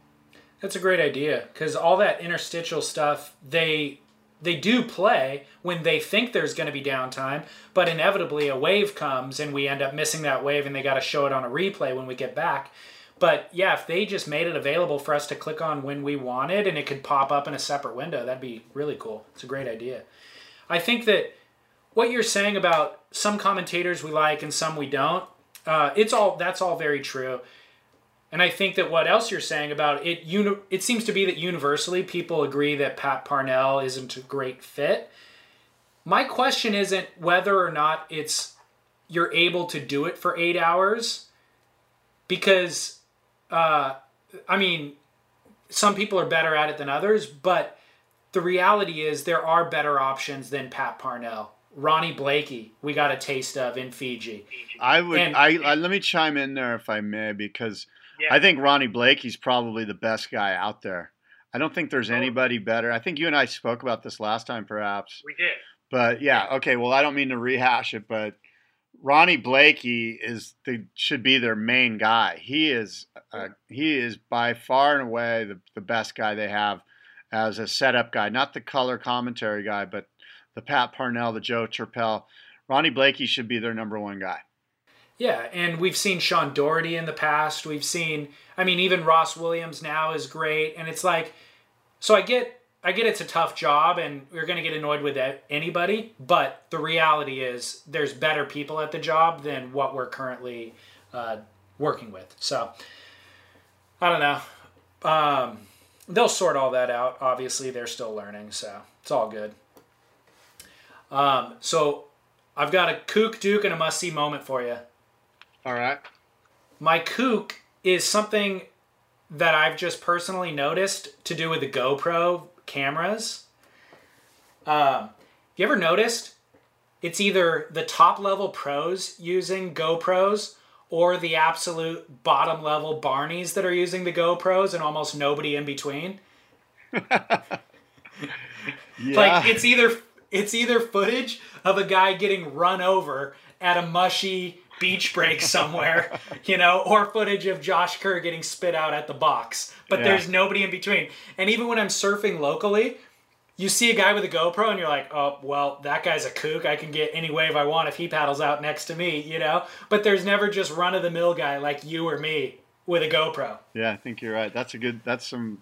That's a great idea because all that interstitial stuff, they they do play when they think there's going to be downtime, but inevitably a wave comes and we end up missing that wave and they got to show it on a replay when we get back. But yeah, if they just made it available for us to click on when we wanted and it could pop up in a separate window, that'd be really cool. It's a great idea. I think that what you're saying about some commentators we like and some we don't, uh, it's all that's all very true. And I think that what else you're saying about it, uni- it seems to be that universally people agree that Pat Parnell isn't a great fit. My question isn't whether or not it's you're able to do it for eight hours, because, uh, I mean, some people are better at it than others, but the reality is there are better options than Pat Parnell. Ronnie Blakey, we got a taste of in Fiji. I would. And, I, I let me chime in there if I may, because yeah. I think Ronnie Blakey's probably the best guy out there. I don't think there's anybody better. I think you and I spoke about this last time, perhaps. We did. But yeah, okay. Well, I don't mean to rehash it, but Ronnie Blakey is the should be their main guy. He is uh, he is by far and away the, the best guy they have as a setup guy, not the color commentary guy, but the Pat Parnell, the Joe Turpel. Ronnie Blakey should be their number one guy. Yeah, and we've seen Sean Doherty in the past. We've seen, I mean, even Ross Williams now is great, and it's like, so I get, I get it's a tough job, and you're going to get annoyed with anybody. But the reality is, there's better people at the job than what we're currently uh, working with. So I don't know. Um, they'll sort all that out. Obviously, they're still learning, so it's all good. Um, so I've got a kook, duke, and a must see moment for you. All right. My kook is something that I've just personally noticed to do with the GoPro cameras. Um, you ever noticed? It's either the top level pros using GoPros or the absolute bottom level Barneys that are using the GoPros and almost nobody in between. yeah. Like it's either it's either footage of a guy getting run over at a mushy beach break somewhere, you know, or footage of Josh Kerr getting spit out at the box. But yeah. there's nobody in between. And even when I'm surfing locally, you see a guy with a GoPro and you're like, oh, well, that guy's a kook. I can get any wave I want if he paddles out next to me, you know? But there's never just run of the mill guy like you or me with a GoPro. Yeah, I think you're right. That's a good. That's some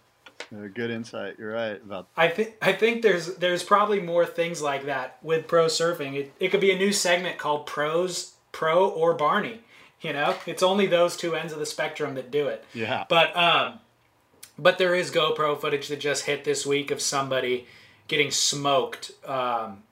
good insight. You're right about. I think I think there's there's probably more things like that with pro surfing. It, it could be a new segment called Pros Pro or Barney. You know, it's only those two ends of the spectrum that do it. Yeah. But um, but there is GoPro footage that just hit this week of somebody getting smoked um,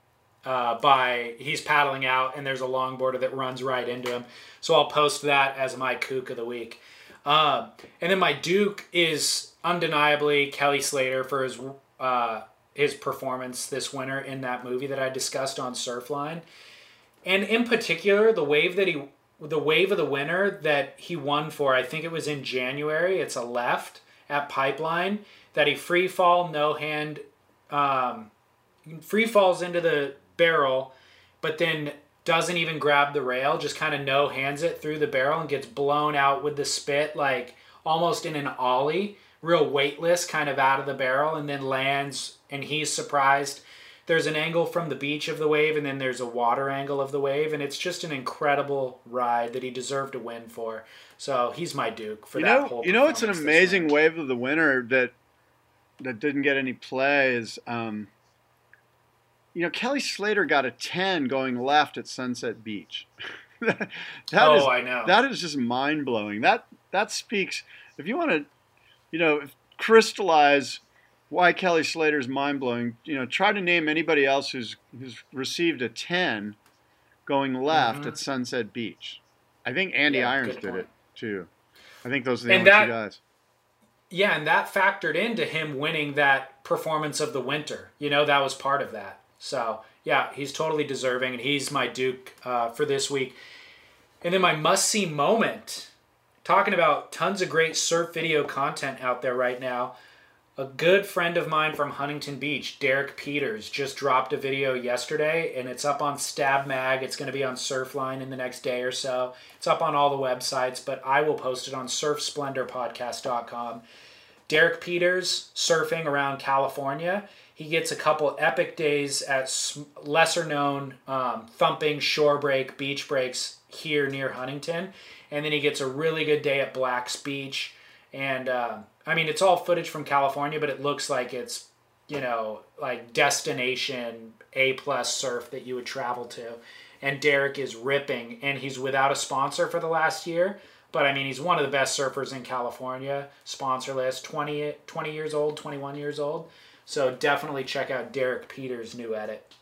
uh, by he's paddling out and there's a longboarder that runs right into him. So I'll post that as my kook of the week. Um, and then my Duke is undeniably Kelly Slater for his uh, his performance this winter in that movie that I discussed on Surfline, and in particular the wave that he the wave of the winter that he won for. I think it was in January. It's a left at Pipeline that he free fall no hand, um, free falls into the barrel, but then doesn't even grab the rail, just kind of no hands it through the barrel and gets blown out with the spit like almost in an ollie, real weightless, kind of out of the barrel, and then lands and he's surprised. There's an angle from the beach of the wave, and then there's a water angle of the wave, and it's just an incredible ride that he deserved to win for. So he's my Duke for you that know, whole. You know, it's an amazing wave of the winter that that didn't get any play. Is um, you know, Kelly Slater got a ten going left at Sunset Beach. that Oh, is- I know. That is just mind blowing. That that speaks. If you want to, you know, crystallize why Kelly Slater's mind blowing, you know, try to name anybody else who's who's received a ten going left Mhm. at Sunset Beach. I think Andy Yeah, Irons did point. it too. I think those are the And only that- two guys. Yeah, and that factored into him winning that performance of the winter. You know, that was part of that. So, yeah, he's totally deserving, and he's my Duke uh, for this week. And then my must see moment talking about tons of great surf video content out there right now. A good friend of mine from Huntington Beach, Derek Peters, just dropped a video yesterday and it's up on Stab Mag. It's going to be on Surfline in the next day or so. It's up on all the websites, but I will post it on surfsplendorpodcast.com. Derek Peters surfing around California. He gets a couple epic days at lesser known um, thumping shore break beach breaks here near Huntington, and then he gets a really good day at Black's Beach. And uh, I mean, it's all footage from California, but it looks like it's you know like destination A plus surf that you would travel to. And Derek is ripping, and he's without a sponsor for the last year. But I mean, he's one of the best surfers in California, sponsorless, 20, 20 years old, 21 years old. So definitely check out Derek Peters' new edit.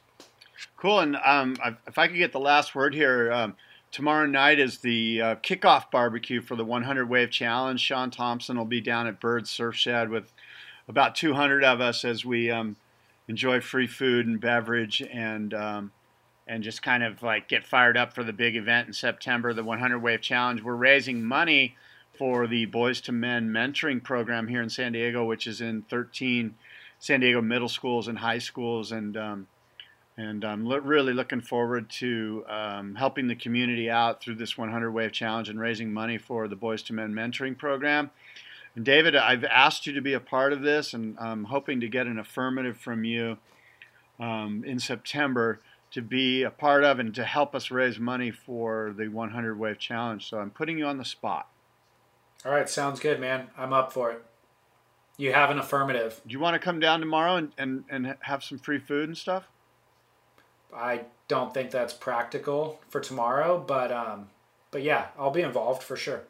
Cool. And um, if I could get the last word here, um, tomorrow night is the uh, kickoff barbecue for the 100 Wave Challenge. Sean Thompson will be down at Bird Surf Shed with about 200 of us as we um, enjoy free food and beverage and um, and just kind of like get fired up for the big event in September, the 100 Wave Challenge. We're raising money for the Boys to Men mentoring program here in San Diego, which is in 13 San Diego middle schools and high schools, and um, and I'm lo- really looking forward to um, helping the community out through this 100 Wave Challenge and raising money for the Boys to Men mentoring program. And David, I've asked you to be a part of this, and I'm hoping to get an affirmative from you um, in September to be a part of and to help us raise money for the 100 Wave Challenge. So I'm putting you on the spot. All right, sounds good, man. I'm up for it. You have an affirmative. Do you want to come down tomorrow and, and, and have some free food and stuff? I don't think that's practical for tomorrow, but um, but yeah, I'll be involved for sure.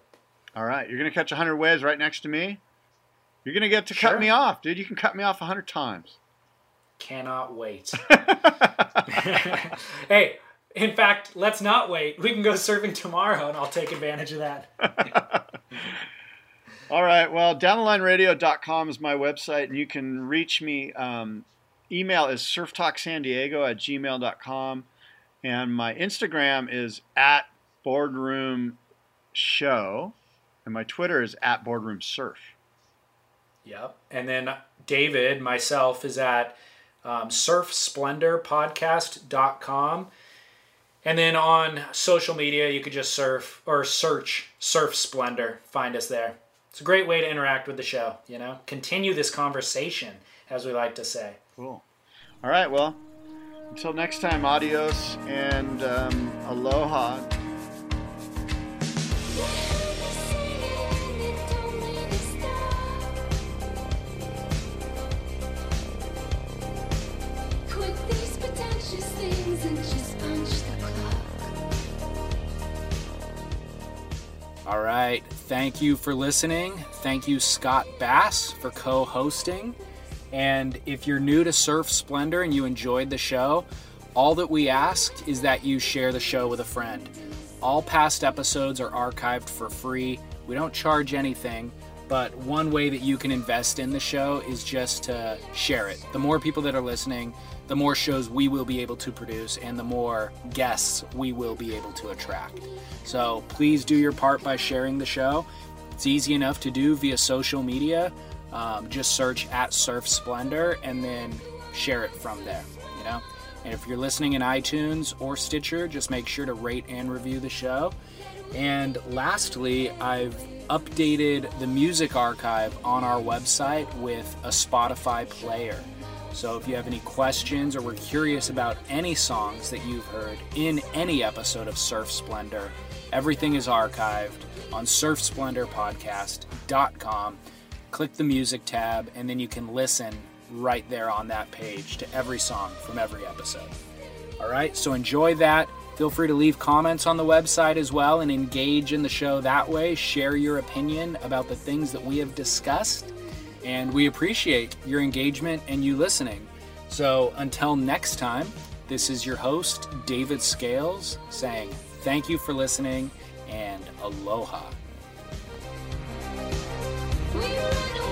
All right, you're gonna catch a 100 waves right next to me. You're gonna get to Sure. cut me off, dude. You can cut me off a 100 times. Cannot wait. hey, in fact, let's not wait. We can go surfing tomorrow, and I'll take advantage of that. All right, well, downthelineradio.com is my website, and you can reach me. Um, email is surftalksandiego at gmail.com, and my Instagram is at boardroom show, and my Twitter is at boardroom surf. Yep. And then David, myself, is at um, surfsplendorpodcast.com. And then on social media, you could just surf or search Surf Splendor. Find us there. It's a great way to interact with the show, you know? Continue this conversation, as we like to say. Cool. All right. Well, until next time, adios and um, aloha. All right. Thank you for listening. Thank you, Scott Bass, for co hosting. And if you're new to Surf Splendor and you enjoyed the show, all that we ask is that you share the show with a friend. All past episodes are archived for free. We don't charge anything, but one way that you can invest in the show is just to share it. The more people that are listening, the more shows we will be able to produce and the more guests we will be able to attract. So please do your part by sharing the show. It's easy enough to do via social media. Um, just search at Surf Splendor and then share it from there, you know? And if you're listening in iTunes or Stitcher, just make sure to rate and review the show. And lastly, I've updated the music archive on our website with a Spotify player. So if you have any questions or were curious about any songs that you've heard in any episode of Surf Splendor, everything is archived on surfsplendorpodcast.com. Click the music tab, and then you can listen right there on that page to every song from every episode. All right, so enjoy that. Feel free to leave comments on the website as well and engage in the show that way. Share your opinion about the things that we have discussed and we appreciate your engagement and you listening. So until next time, this is your host, David Scales, saying thank you for listening and aloha. We run away.